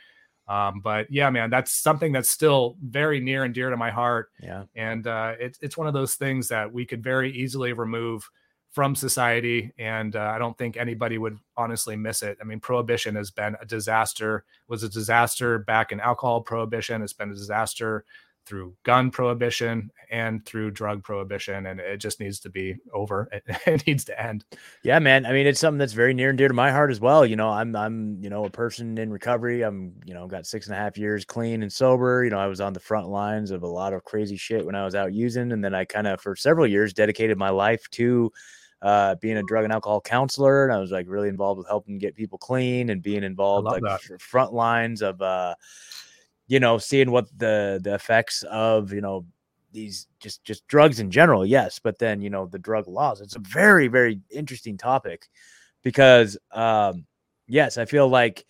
Um, but yeah, man, that's something that's still very near and dear to my heart. Yeah. And uh, it's it's one of those things that we could very easily remove from society, and uh, I don't think anybody would honestly miss it. I mean, prohibition has been a disaster. Was a disaster back in alcohol prohibition. It's been a disaster through gun prohibition and through drug prohibition and it just needs to be over. It, it, needs to end. Yeah man. I mean it's something that's very near and dear to my heart as well. You know i'm i'm you know a person in recovery. I'm you know got six and a half years clean and sober. You know i was on the front lines of a lot of crazy shit when i was out using and then i kind of for several years dedicated my life to uh, being a drug and alcohol counselor and i was like really involved with helping get people clean and being involved like that. front lines of uh you know, seeing what the the effects of you know these just just drugs in general, yes, but then you know the drug laws. It's a very very interesting topic because um, yes, I feel like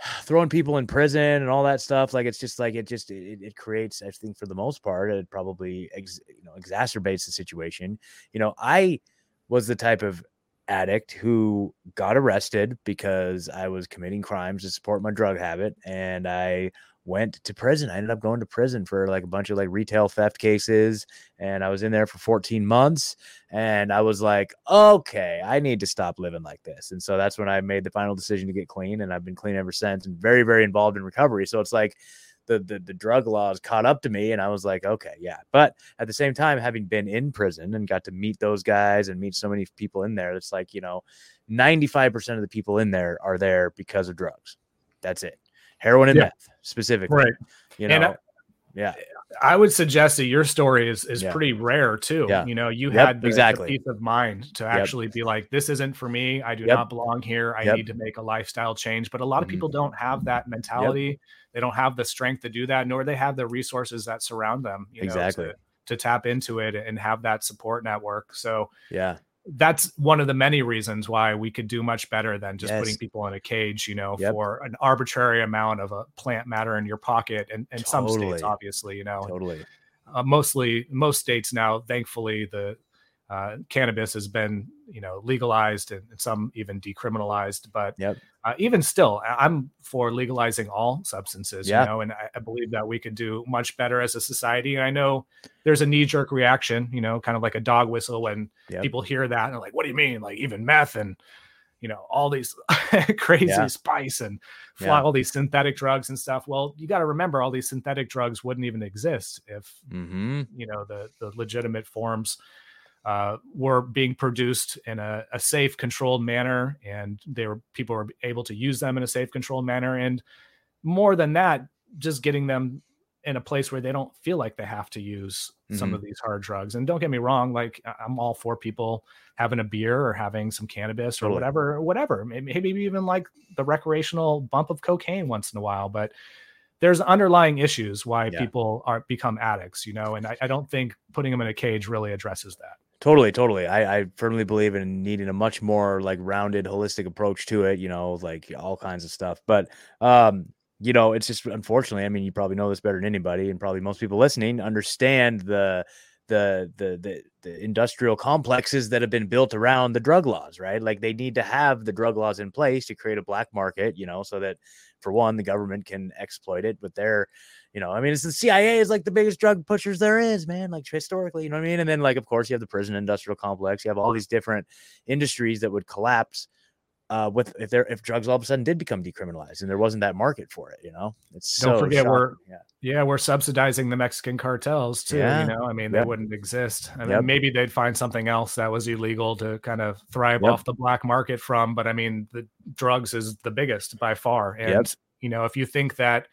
throwing people in prison and all that stuff like it's just like it just it, it creates i think for the most part it probably ex, you know exacerbates the situation you know i was the type of addict who got arrested because i was committing crimes to support my drug habit and i went to prison. I ended up going to prison for like a bunch of like retail theft cases. And I was in there for 14 months. And I was like, okay, I need to stop living like this. And so that's when I made the final decision to get clean. And I've been clean ever since and very, very involved in recovery. So it's like, the, the, the drug laws caught up to me and I was like, okay, yeah. But at the same time, having been in prison and got to meet those guys and meet so many people in there, it's like, you know, 95% of the people in there are there because of drugs. That's it heroin and yeah. meth specifically. Right. You know, I, yeah. I would suggest that your story is is yeah. pretty rare too. Yeah. You know, you yep, had the, exactly the peace of mind to actually yep. be like, this isn't for me. I do yep. not belong here. I need to make a lifestyle change. But a lot of mm-hmm. people don't have that mentality. They don't have the strength to do that, nor they have the resources that surround them. exactly. Know, to, to tap into it and have that support network. So yeah, that's one of the many reasons why we could do much better than just yes. putting people in a cage, you know, yep. for an arbitrary amount of a plant matter in your pocket. And, and totally. some states, obviously, you know, totally. Uh, mostly, most states now, thankfully, the uh, cannabis has been you know legalized and some even decriminalized but yep. Uh, even still i'm for legalizing all substances yeah. you know and I, I, believe that we could do much better as a society and i know there's a knee-jerk reaction you know kind of like a dog whistle when yep. people hear that and they're like what do you mean like even meth and you know all these crazy yeah. spice and fly, yeah. all these synthetic drugs and stuff well you got to remember all these synthetic drugs wouldn't even exist if mm-hmm. you know the the legitimate forms uh, were being produced in a, a, safe, controlled manner, and they were people were able to use them in a safe, controlled manner. And more than that, just getting them in a place where they don't feel like they have to use mm-hmm. some of these hard drugs. And don't get me wrong, like I'm all for people having a beer or having some cannabis or totally. whatever, whatever. Maybe, maybe even like the recreational bump of cocaine once in a while, but there's underlying issues why yeah. people are become addicts, you know, and I, I don't think putting them in a cage really addresses that. Totally, totally. I, I firmly believe in needing a much more like rounded, holistic approach to it. You know, like all kinds of stuff. But um, you know, it's just unfortunately. I mean, you probably know this better than anybody, and probably most people listening understand the the the the, the industrial complexes that have been built around the drug laws, right? Like they need to have the drug laws in place to create a black market, you know, so that for one, the government can exploit it with their you know, I mean, it's the CIA is like the biggest drug pushers there is, man. Like historically, you know what I mean? And then, like, of course, you have the prison industrial complex. You have all these different industries that would collapse uh, with if there if drugs all of a sudden did become decriminalized and there wasn't that market for it. You know, it's don't so forget shocking. we're yeah. yeah we're subsidizing the Mexican cartels too. Yeah. You know, I mean, Yep. they wouldn't exist. I mean, Yep. maybe they'd find something else that was illegal to kind of thrive Yep. off the black market from. But I mean, the drugs is the biggest by far. And you know, if you think that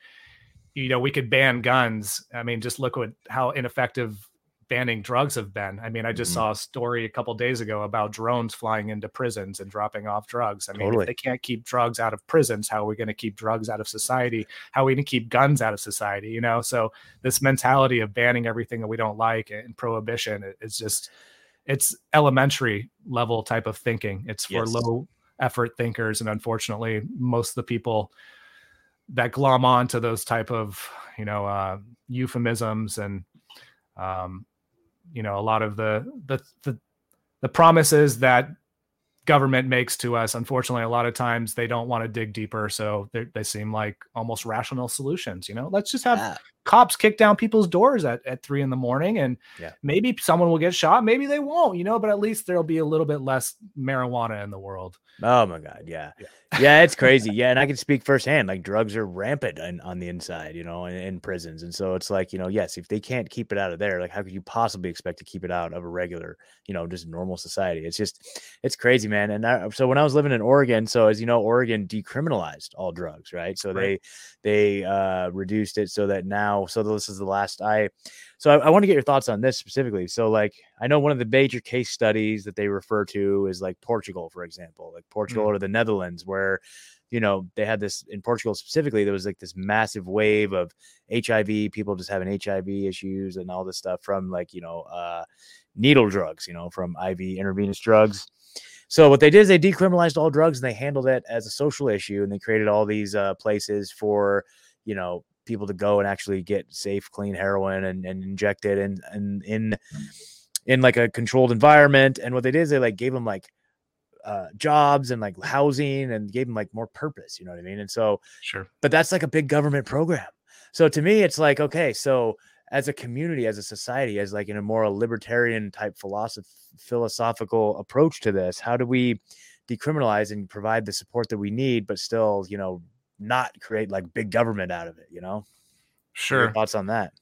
you know we could ban guns, I mean, just look at how ineffective banning drugs have been. I mean, I just Mhm. saw a story a couple days ago about drones flying into prisons and dropping off drugs. I mean, Totally. if they can't keep drugs out of prisons, how are we going to keep drugs out of society? How are we going to keep guns out of society? You know, so this mentality of banning everything that we don't like and prohibition i- is just it's elementary level type of thinking. It's for Yes. low effort thinkers, and unfortunately, most of the people that glom on to those type of you know uh, euphemisms and um, you know a lot of the the the, the promises that government makes to us unfortunately a lot of times they don't want to dig deeper so they, seem like almost rational solutions you know let's just have Yeah. Cops kick down people's doors at, at three in the morning and Yeah. maybe someone will get shot maybe they won't you know but at least there'll be a little bit less marijuana in the world Oh my god, yeah. Yeah. yeah, it's crazy. Yeah, and I can speak firsthand. Like drugs are rampant on, on the inside, you know, in, in prisons, and so it's like, you know, yes, if they can't keep it out of there, like how could you possibly expect to keep it out of a regular, you know, just normal society? It's just, it's crazy, man. And I, so when I was living in Oregon, so as you know, Oregon decriminalized all drugs, right? So Right. they they uh reduced it so that now, so this is the last I. So I, I want to get your thoughts on this specifically. So like I know one of the major case studies that they refer to is like Portugal, for example, like Portugal or the Netherlands, where you know they had this in Portugal specifically. There was like this massive wave of HIV, people just having HIV issues and all this stuff from like you know uh, needle drugs, you know, from IV intravenous drugs. So what they did is they decriminalized all drugs and they handled it as a social issue, and they created all these uh, places for you know people to go and actually get safe, clean heroin and, and inject it and and in in like a controlled environment. And what they did is they like gave them like uh, jobs and like housing and gave them like more purpose. You know what I mean? And so sure but that's like a big government program. So to me, it's like, okay, so as a community, as a society, as like in a more libertarian type philosoph- philosophical approach to this, how do we decriminalize and provide the support that we need, but still, you know, not create like big government out of it, you know? Sure thoughts on that?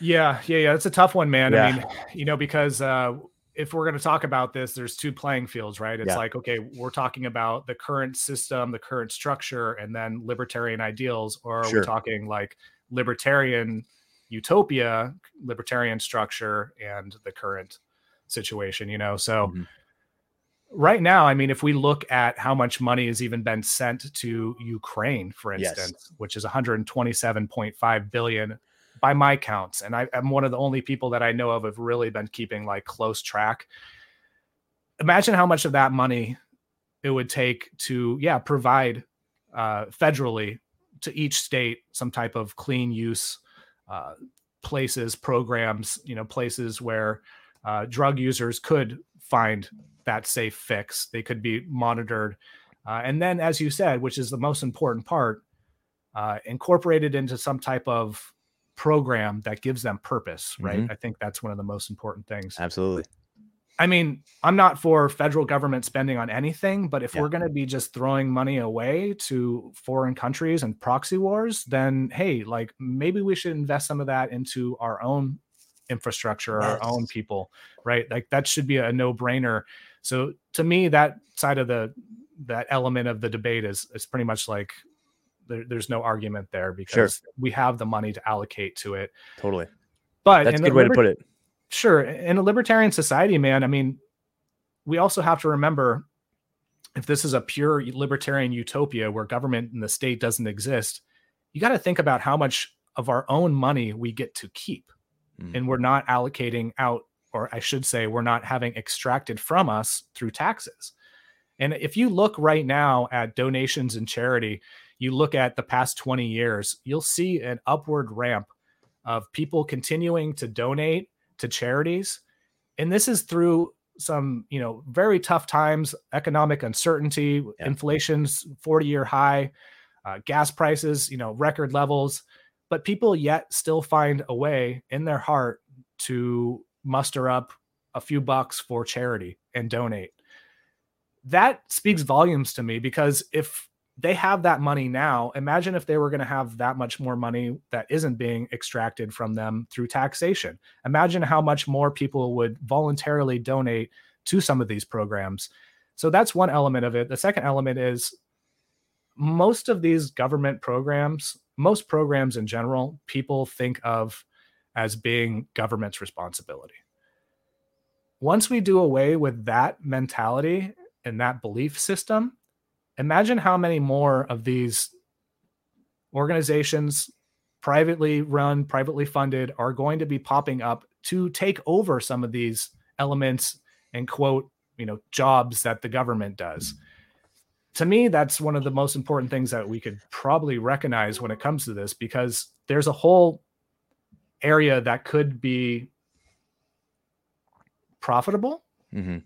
Yeah, yeah, yeah. It's a tough one, man. I mean, you know, because uh, if we're going to talk about this, there's two playing fields, right? It's Yeah. like, okay, we're talking about the current system, the current structure, and then libertarian ideals, or are Sure. we talking like libertarian utopia, libertarian structure, and the current situation? You know, so Mhm. Right now, I mean, if we look at how much money has even been sent to Ukraine, for Yes. instance, which is 127.5 billion by my counts, and I, I'm one of the only people that I know of have really been keeping like close track. Imagine how much of that money it would take to, yeah, provide uh, federally to each state some type of clean use uh, places, programs, you know, places where uh, drug users could find that safe fix. They could be monitored. Uh, and then, as you said, which is the most important part, uh, incorporated into some type of program that gives them purpose, right? Mhm. I think that's one of the most important things. Absolutely. I mean, I'm not for federal government spending on anything, but if Yeah. we're going to be just throwing money away to foreign countries and proxy wars, then hey, like maybe we should invest some of that into our own infrastructure, our own people, right? Like that should be a no-brainer. So to me, that side of the that element of the debate is is pretty much like there, there's no argument there because we have the money to allocate to it. Totally. But That's a good way to put it. sure in a libertarian society man i mean we also have to remember if this is a pure libertarian utopia where government and the state doesn't exist you got to think about how much of our own money we get to keep Mhm. and we're not allocating out or I should say, we're not having extracted from us through taxes. And if you look right now at donations and charity, you look at the past 20 years, you'll see an upward ramp of people continuing to donate to charities. And this is through some, you know, very tough times, economic uncertainty, yeah. inflation's 40 year high, uh, gas prices, you know, record levels, but people yet still find a way in their heart to muster up a few bucks for charity and donate. That speaks volumes to me because if they have that money now. Imagine if they were going to have that much more money that isn't being extracted from them through taxation. Imagine how much more people would voluntarily donate to some of these programs. So that's one element of it. The second element is most of these government programs, most programs in general, people think of as being government's responsibility. Once we do away with that mentality and that belief system, imagine how many more of these organizations privately run privately funded are going to be popping up to take over some of these elements and quote you know jobs that the government does to me that's one of the most important things that we could probably recognize when it comes to this because there's a whole area that could be profitable mm-hmm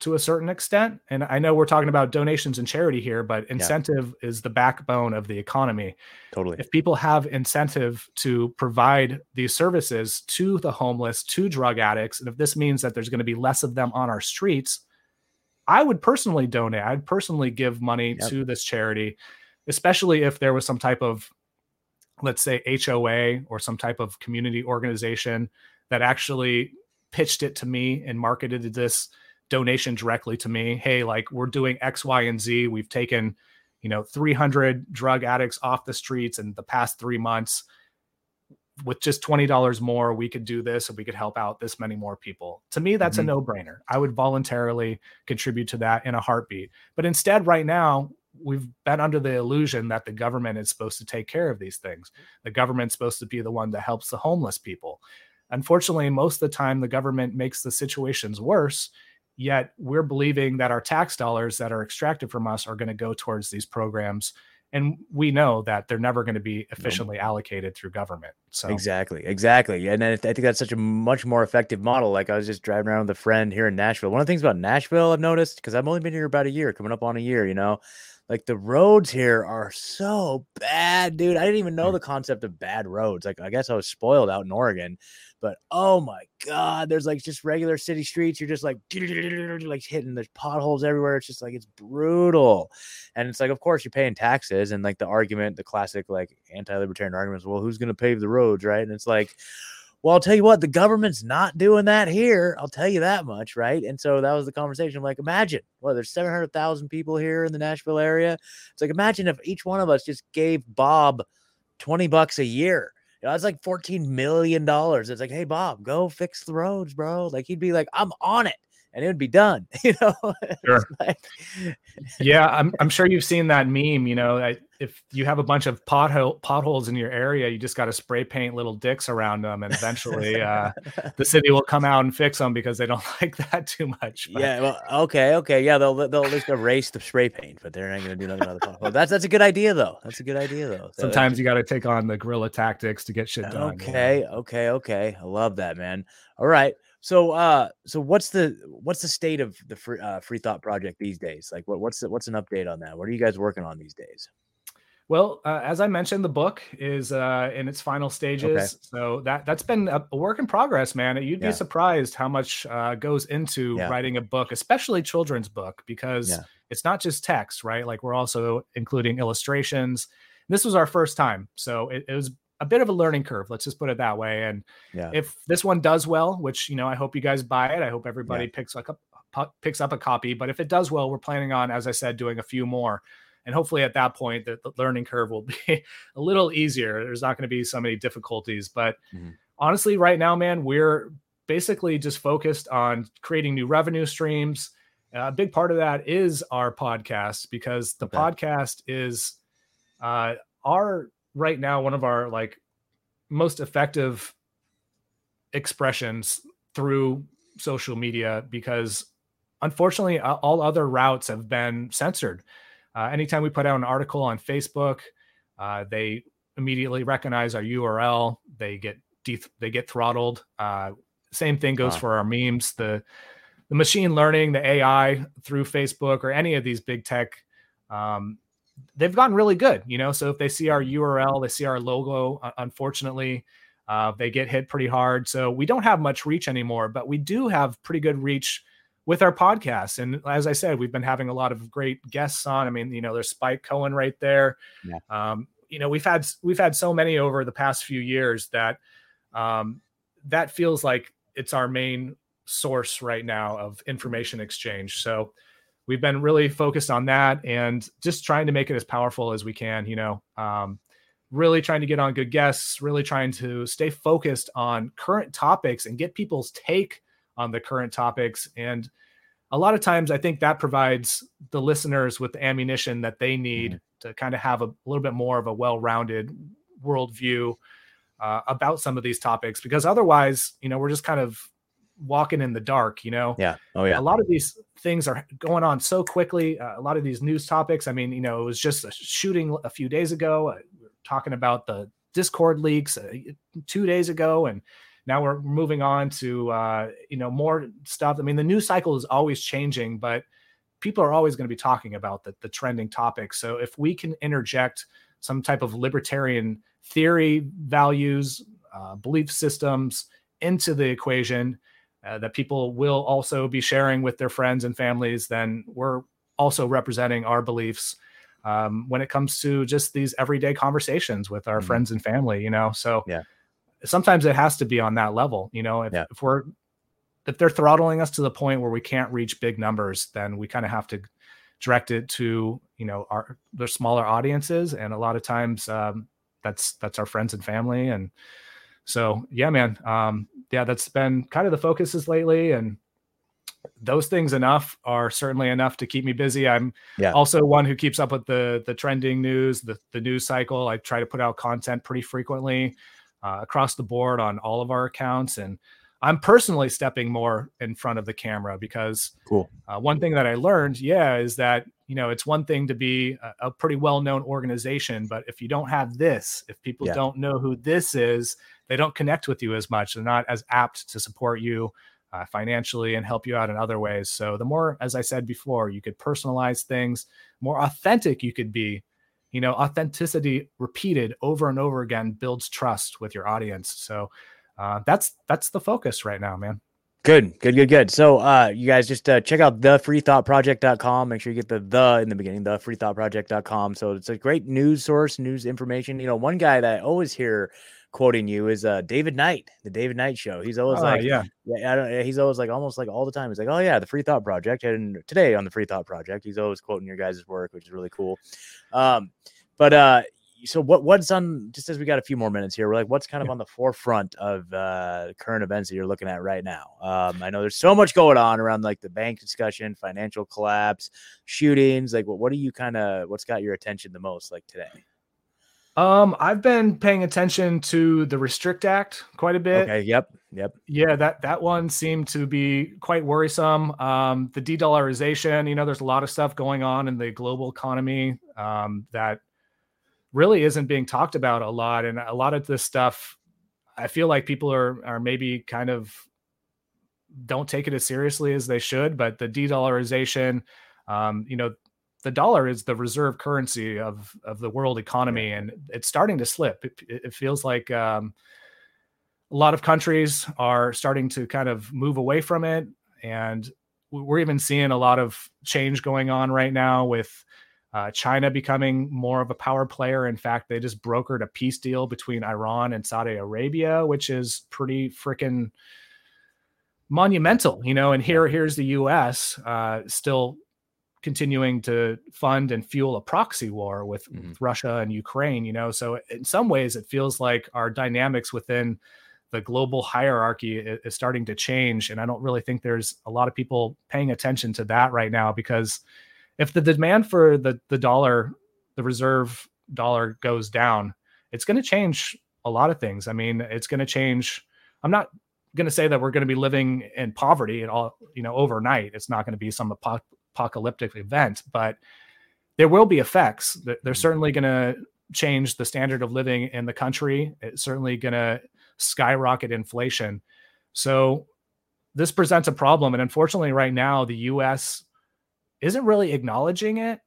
to a certain extent. And I know we're talking about donations and charity here, but incentive yeah. is the backbone of the economy. Totally. If people have incentive to provide these services to the homeless, to drug addicts, and if this means that there's going to be less of them on our streets, I would personally donate. I'd personally give money yep. to this charity, especially if there was some type of, let's say, HOA or some type of community organization that actually pitched it to me and marketed this donation directly to me. Hey, like we're doing X, Y, and Z. We've taken, you know, 300 drug addicts off the streets in the past three months. With just $20 more, we could do this and we could help out this many more people. To me, that's mm-hmm. a no brainer. I would voluntarily contribute to that in a heartbeat. But instead, right now, we've been under the illusion that the government is supposed to take care of these things. The government's supposed to be the one that helps the homeless people. Unfortunately, most of the time, the government makes the situations worse Yet we're believing that our tax dollars that are extracted from us are going to go towards these programs. And we know that they're never going to be efficiently allocated through government. So exactly, exactly. And I think that's such a much more effective model. Like I was just driving around with a friend here in Nashville. One of the things about Nashville I've noticed, because I've only been here about a year, coming up on a year, you know, like the roads here are so bad, dude. I didn't even know hmm. the concept of bad roads. Like I guess I was spoiled out in Oregon but oh my god, there's like just regular city streets. You're just like like hitting the potholes everywhere. It's just like it's brutal. And it's like, of course, you're paying taxes. And like the argument, the classic like anti-libertarian argument is, well, who's gonna pave the roads, right? And it's like, well, I'll tell you what, the government's not doing that here. I'll tell you that much, right? And so that was the conversation. I'm like, imagine, well, there's 700,000 people here in the Nashville area. It's like, imagine if each one of us just gave Bob 20 bucks a year you know, that's like $14 million. It's like, hey, Bob, go fix the roads, bro. Like he'd be like, I'm on it. And it would be done, you know. Sure. like... yeah, I'm I'm sure you've seen that meme. You know, if you have a bunch of pothole potholes in your area, you just got to spray paint little dicks around them, and eventually uh, the city will come out and fix them because they don't like that too much. But... Yeah, well, okay, okay, yeah, they'll they'll at least erase the spray paint, but they're not going to do nothing about the pothole. That's that's a good idea though. That's a good idea though. So Sometimes you got to take on the guerrilla tactics to get shit done. Okay, okay, okay. I love that, man. All right. So, uh, so what's the what's the state of the free, uh, free thought project these days? Like, what what's the, what's an update on that? What are you guys working on these days? Well, uh, as I mentioned, the book is uh, in its final stages, okay. so that that's been a, work in progress, man. You'd yeah. be surprised how much uh, goes into yeah. writing a book, especially children's book, because yeah. it's not just text, right? Like we're also including illustrations. This was our first time, so it, it was a bit of a learning curve. Let's just put it that way. And if this one does well, which you know, I hope you guys buy it. I hope everybody picks like a picks up a copy. But if it does well, we're planning on, as I said, doing a few more and hopefully at that point the, the learning curve will be a little easier there's not going to be so many difficulties but mm-hmm. honestly right now man we're basically just focused on creating new revenue streams a big part of that is our podcast because the okay. podcast is uh our right now one of our like most effective expressions through social media because unfortunately all other routes have been censored. Uh, anytime we put out an article on Facebook, uh, they immediately recognize our URL. They get de- they get throttled. Uh, same thing goes wow. for our memes. The the machine learning, the AI through Facebook or any of these big tech, um, they've gotten really good. You know, so if they see our URL, they see our logo. unfortunately, uh, they get hit pretty hard. So we don't have much reach anymore, but we do have pretty good reach with our podcast. And as I said, we've been having a lot of great guests on. I mean, you know, there's Spike Cohen right there. Yeah. Um, you know, we've had we've had so many over the past few years that um, that feels like it's our main source right now of information exchange. So we've been really focused on that and just trying to make it as powerful as we can. You know, um, really trying to get on good guests, really trying to stay focused on current topics and get people's take on the current topics. And a lot of times, I think that provides the listeners with the ammunition that they need mm-hmm. to kind of have a little bit more of a well-rounded worldview uh, about some of these topics. Because otherwise, you know, we're just kind of walking in the dark you know? Yeah. Oh yeah. A lot of these things are going on so quickly uh, a lot of these news topics. I mean you know it was just a shooting a few days ago uh, we talking about the discord leaks uh, two days ago and now we're moving on to uh, you know more stuff. I mean the news cycle is always changing but people are always going to be talking about the, the trending topics so if we can interject some type of libertarian theory values uh, belief systems into the equation uh, that people will also be sharing with their friends and families, then we're also representing our beliefs um, when it comes to just these everyday conversations with our mm-hmm. friends and family. You know, so yeah, sometimes it has to be on that level. You know, if, yeah. if we're if they're throttling us to the point where we can't reach big numbers, then we kind of have to direct it to you know our their smaller audiences, and a lot of times um, that's that's our friends and family and so yeah, man. Um, yeah, that's been kind of the focuses lately, and those things enough are certainly enough to keep me busy. I'm yeah. also one who keeps up with the the trending news, the the news cycle. I try to put out content pretty frequently uh, across the board on all of our accounts, and I'm personally stepping more in front of the camera because cool. Uh, one thing that I learned, yeah, is that you know it's one thing to be a, a pretty well known organization, but if you don't have this, if people yeah. don't know who this is, they don't connect with you as much. They're not as apt to support you uh, financially and help you out in other ways. So the more, as I said before, you could personalize things, more authentic you could be. You know, authenticity repeated over and over again builds trust with your audience. So uh, that's that's the focus right now, man. Good, good, good, good. So, uh, you guys just uh, check out thefreethoughtproject.com. Make sure you get the the in the beginning, thefreethoughtproject.com. So, it's a great news source, news information. You know, one guy that I always hear quoting you is uh David Knight, the David Knight show. He's always oh, like, yeah, yeah, I don't, he's always like almost like all the time. He's like, oh yeah, the Free Thought Project, and today on the Free Thought Project, he's always quoting your guys' work, which is really cool. Um, but uh, so what what's on just as we got a few more minutes here, we're like, what's kind of yeah. on the forefront of uh current events that you're looking at right now? Um, I know there's so much going on around like the bank discussion, financial collapse, shootings. Like, what what do you kind of what's got your attention the most like today? Um, I've been paying attention to the Restrict Act quite a bit. Okay. Yep. Yep. Yeah, that that one seemed to be quite worrisome. Um, the de-dollarization, you know, there's a lot of stuff going on in the global economy um, that really isn't being talked about a lot, and a lot of this stuff, I feel like people are are maybe kind of don't take it as seriously as they should. But the de-dollarization, um, you know, the dollar is the reserve currency of of the world economy, and it's starting to slip. It, it feels like um, a lot of countries are starting to kind of move away from it, and we're even seeing a lot of change going on right now with uh, China becoming more of a power player. In fact, they just brokered a peace deal between Iran and Saudi Arabia, which is pretty freaking monumental, you know. And here, here's the U.S. Uh, still continuing to fund and fuel a proxy war with, mm-hmm. with, Russia and Ukraine, you know. So in some ways it feels like our dynamics within the global hierarchy is, is, starting to change and I don't really think there's a lot of people paying attention to that right now because if the demand for the the dollar, the reserve dollar goes down, it's going to change a lot of things. I mean, it's going to change I'm not going to say that we're going to be living in poverty and all, you know, overnight. It's not going to be some apocalyptic event, but there will be effects. They're mm-hmm. certainly going to change the standard of living in the country. It's certainly going to skyrocket inflation. So this presents a problem. And unfortunately, right now, the US isn't really acknowledging it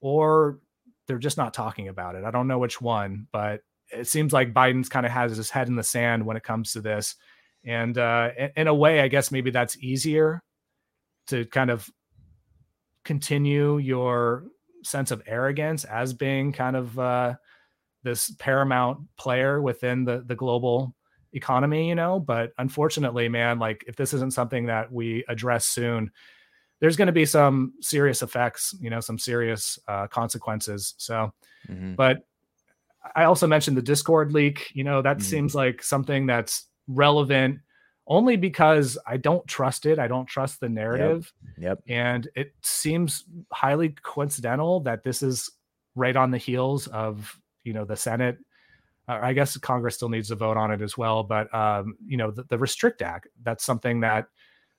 or they're just not talking about it. I don't know which one, but it seems like Biden's kind of has his head in the sand when it comes to this. And uh, in a way, I guess maybe that's easier to kind of continue your sense of arrogance as being kind of uh, this paramount player within the the global economy, you know. But unfortunately, man, like if this isn't something that we address soon, there's going to be some serious effects, you know, some serious uh, consequences. So, mm-hmm. but I also mentioned the Discord leak. You know, that mm-hmm. seems like something that's relevant only because I don't trust it. I don't trust the narrative. Yep. yep. And it seems highly coincidental that this is right on the heels of, you know, the Senate. Uh, I guess Congress still needs to vote on it as well. But, um, you know, the, the Restrict Act, that's something that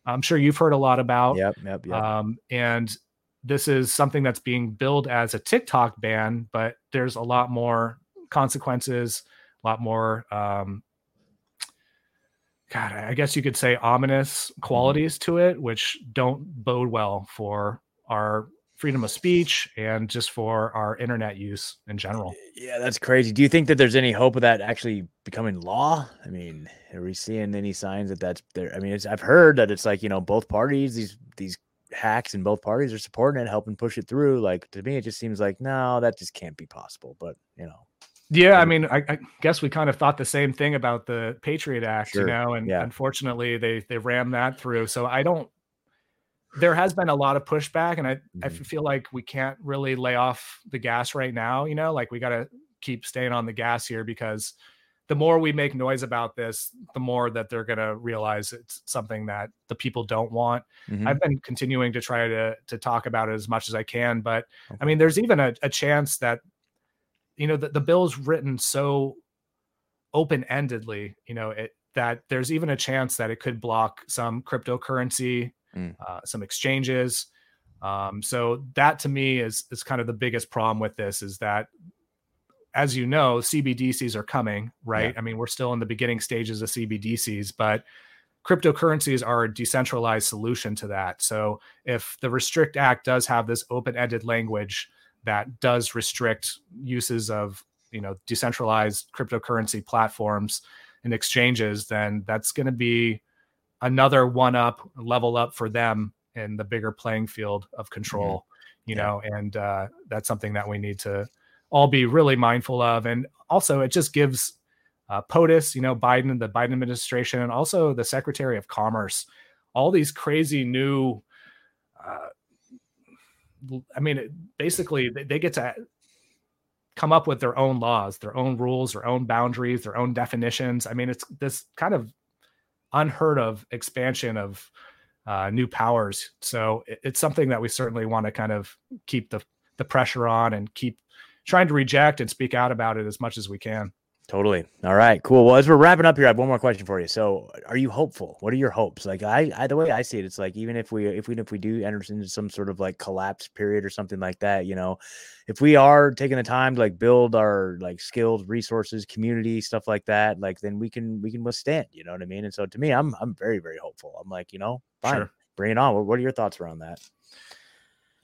I'm sure you've heard a lot about. Yep. Yep. yep. Um, and this is something that's being billed as a TikTok ban, but there's a lot more consequences, a lot more um, God, I guess you could say ominous mm-hmm. qualities to it, which don't bode well for our freedom of speech and just for our internet use in general. Yeah, that's crazy. Do you think that there's any hope of that actually becoming law? I mean, are we seeing any signs that that's there? I mean, I've heard that it's like you know both parties, these these hacks in both parties are supporting it, helping push it through. Like to me, it just seems like no, that just can't be possible. But you know, yeah, I mean, I, I, guess we kind of thought the same thing about the Patriot Act, sure. you know, and yeah. unfortunately they they rammed that through. So I don't. There has been a lot of pushback, and I mm-hmm. I feel like we can't really lay off the gas right now. You know, like we got to keep staying on the gas here because the more we make noise about this, the more that they're going to realize it's something that the people don't want. Mm-hmm. I've been continuing to try to to talk about it as much as I can, but okay. I mean, there's even a, a chance that you know the, the bill's written so open-endedly you know it that there's even a chance that it could block some cryptocurrency mm. uh, some exchanges um, so that to me is is kind of the biggest problem with this is that as you know cbdcs are coming right yeah. i mean we're still in the beginning stages of cbdcs but cryptocurrencies are a decentralized solution to that so if the restrict act does have this open-ended language that does restrict uses of you know decentralized cryptocurrency platforms and exchanges, then that's going to be another one up level up for them in the bigger playing field of control. Mm-hmm. You yeah. know, and uh, that's something that we need to all be really mindful of. And also, it just gives uh, POTUS, you know, Biden, the Biden administration, and also the Secretary of Commerce, all these crazy new uh, I mean, basically, they get to come up with their own laws, their own rules, their own boundaries, their own definitions. I mean, it's this kind of unheard of expansion of uh, new powers. So it's something that we certainly want to kind of keep the the pressure on and keep trying to reject and speak out about it as much as we can. Totally. All right. Cool. Well, as we're wrapping up here, I have one more question for you. So, are you hopeful? What are your hopes? Like, I, I the way I see it, it's like even if we, if we, if we do enter into some sort of like collapse period or something like that, you know, if we are taking the time to like build our like skills, resources, community, stuff like that, like then we can, we can withstand. You know what I mean? And so, to me, I'm, I'm very, very hopeful. I'm like, you know, fine, sure. bring it on. What, what are your thoughts around that?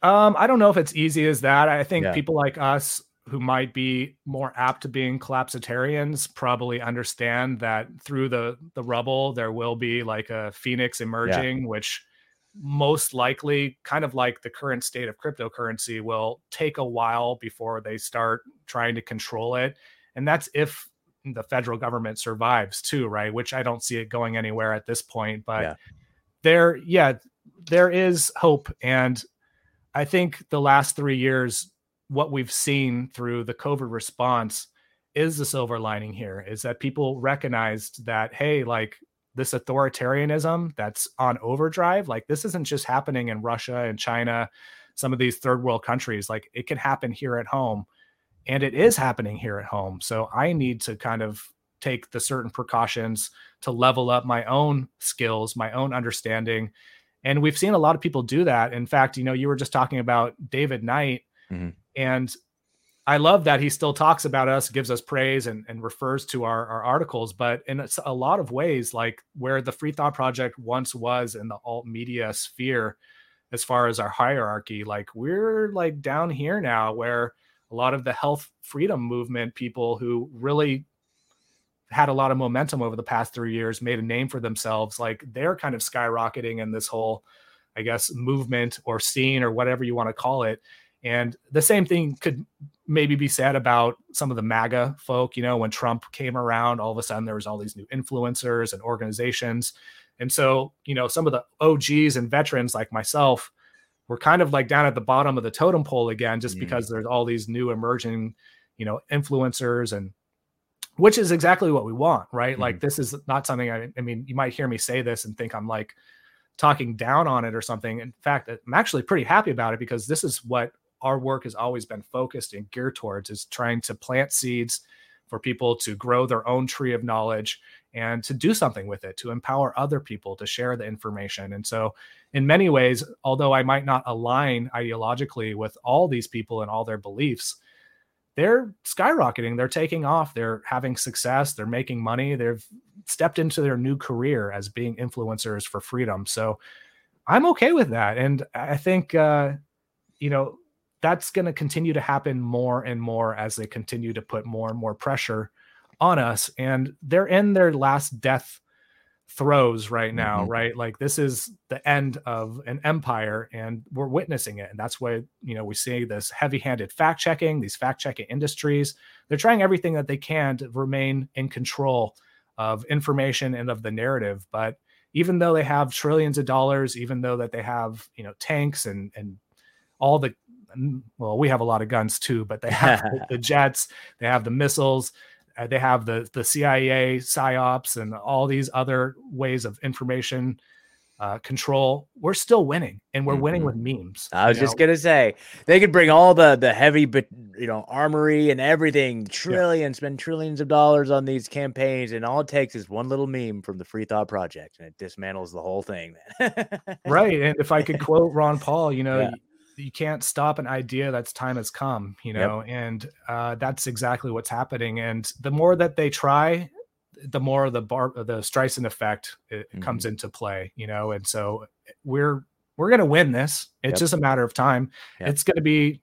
Um, I don't know if it's easy as that. I think yeah. people like us who might be more apt to being collapsitarians probably understand that through the the rubble there will be like a phoenix emerging yeah. which most likely kind of like the current state of cryptocurrency will take a while before they start trying to control it and that's if the federal government survives too right which i don't see it going anywhere at this point but yeah. there yeah there is hope and i think the last 3 years what we've seen through the COVID response is the silver lining here is that people recognized that, hey, like this authoritarianism that's on overdrive, like this isn't just happening in Russia and China, some of these third world countries, like it can happen here at home. And it is happening here at home. So I need to kind of take the certain precautions to level up my own skills, my own understanding. And we've seen a lot of people do that. In fact, you know, you were just talking about David Knight, mm-hmm. And I love that he still talks about us, gives us praise, and, and refers to our, our articles. But in a lot of ways, like where the Free Thought Project once was in the alt media sphere, as far as our hierarchy, like we're like down here now, where a lot of the health freedom movement people who really had a lot of momentum over the past three years, made a name for themselves. Like they're kind of skyrocketing in this whole, I guess, movement or scene or whatever you want to call it. And the same thing could maybe be said about some of the MAGA folk. You know, when Trump came around, all of a sudden there was all these new influencers and organizations. And so, you know, some of the OGs and veterans like myself were kind of like down at the bottom of the totem pole again, just mm. because there's all these new emerging, you know, influencers and which is exactly what we want, right? Mm-hmm. Like this is not something I, I mean, you might hear me say this and think I'm like talking down on it or something. In fact, I'm actually pretty happy about it because this is what our work has always been focused and geared towards is trying to plant seeds for people to grow their own tree of knowledge and to do something with it, to empower other people to share the information. And so, in many ways, although I might not align ideologically with all these people and all their beliefs, they're skyrocketing. They're taking off. They're having success. They're making money. They've stepped into their new career as being influencers for freedom. So I'm okay with that. And I think, uh, you know, that's going to continue to happen more and more as they continue to put more and more pressure on us. And they're in their last death throes right now, mm-hmm. right? Like this is the end of an empire and we're witnessing it. And that's why, you know, we see this heavy-handed fact checking, these fact checking industries. They're trying everything that they can to remain in control of information and of the narrative. But even though they have trillions of dollars, even though that they have, you know, tanks and and all the well, we have a lot of guns too, but they have the, the jets, they have the missiles, uh, they have the the CIA psyops and all these other ways of information uh, control. We're still winning, and we're mm-hmm. winning with memes. I was just know? gonna say they could bring all the the heavy, but you know, armory and everything, trillions, yeah. spend trillions of dollars on these campaigns, and all it takes is one little meme from the Free Thought Project, and it dismantles the whole thing. right, and if I could quote Ron Paul, you know. Yeah you can't stop an idea that's time has come you know yep. and uh, that's exactly what's happening and the more that they try the more the bar the streisand effect mm-hmm. comes into play you know and so we're we're going to win this it's yep. just a matter of time yep. it's going to be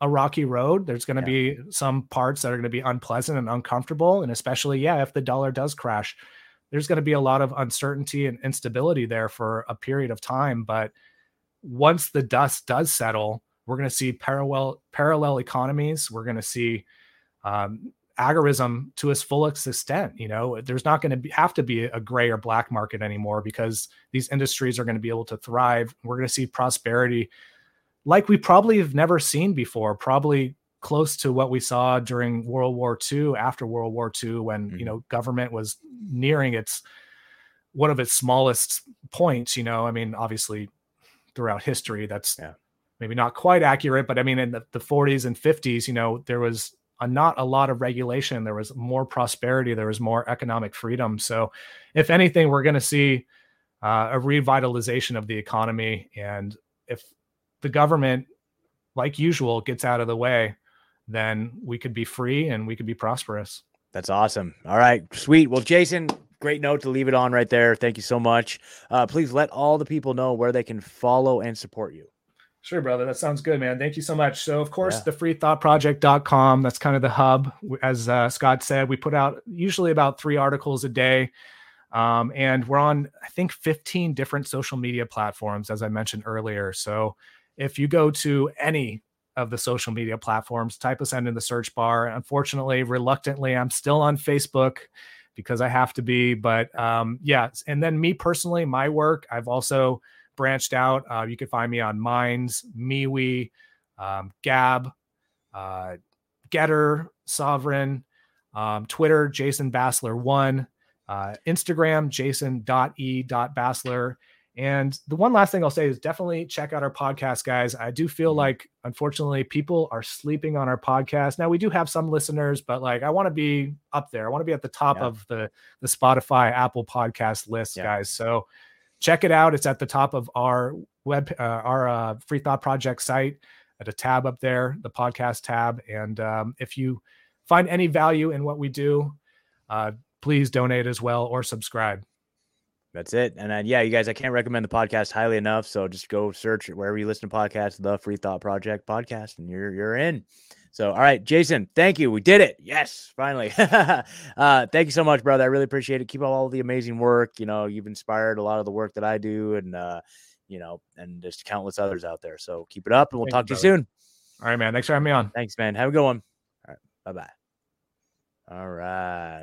a rocky road there's going to be some parts that are going to be unpleasant and uncomfortable and especially yeah if the dollar does crash there's going to be a lot of uncertainty and instability there for a period of time but once the dust does settle, we're going to see parallel parallel economies. We're going to see um, agorism to its fullest extent. You know, there's not going to have to be a gray or black market anymore because these industries are going to be able to thrive. We're going to see prosperity like we probably have never seen before. Probably close to what we saw during World War II, after World War II, when mm-hmm. you know government was nearing its one of its smallest points. You know, I mean, obviously throughout history. That's yeah. maybe not quite accurate, but I mean, in the, the 40s and 50s, you know, there was a, not a lot of regulation. There was more prosperity. There was more economic freedom. So, if anything, we're going to see uh, a revitalization of the economy. And if the government, like usual, gets out of the way, then we could be free and we could be prosperous. That's awesome. All right, sweet. Well, Jason, great note to leave it on right there. Thank you so much. Uh, please let all the people know where they can follow and support you. Sure, brother. That sounds good, man. Thank you so much. So, of course, yeah. the freethoughtproject.com, that's kind of the hub. As uh, Scott said, we put out usually about three articles a day. Um, and we're on, I think, 15 different social media platforms, as I mentioned earlier. So, if you go to any of the social media platforms, type us in in the search bar. Unfortunately, reluctantly, I'm still on Facebook because I have to be. But um, yeah, and then me personally, my work, I've also branched out. Uh, you can find me on Minds, MeWe, um, Gab, uh, Gettr, Sovren, um, Twitter, Jason Bassler one, uh, Instagram, Jason.e.bassler, And the one last thing I'll say is definitely check out our podcast, guys. I do feel mm-hmm. like, unfortunately, people are sleeping on our podcast. Now we do have some listeners, but like I want to be up there. I want to be at the top yeah. of the the Spotify, Apple podcast list, yeah. guys. So check it out. It's at the top of our web, uh, our uh, Free Thought Project site at a tab up there, the podcast tab. And um, if you find any value in what we do, uh, please donate as well or subscribe. That's it. And then, yeah, you guys, I can't recommend the podcast highly enough. So just go search wherever you listen to podcasts, the Free Thought Project podcast, and you're you're in. So, all right, Jason, thank you. We did it. Yes, finally. uh, thank you so much, brother. I really appreciate it. Keep up all the amazing work. You know, you've inspired a lot of the work that I do, and uh, you know, and just countless others out there. So keep it up, and we'll talk to you soon. All right, man. Thanks for having me on. Thanks, man. Have a good one. All right. Bye bye. All right.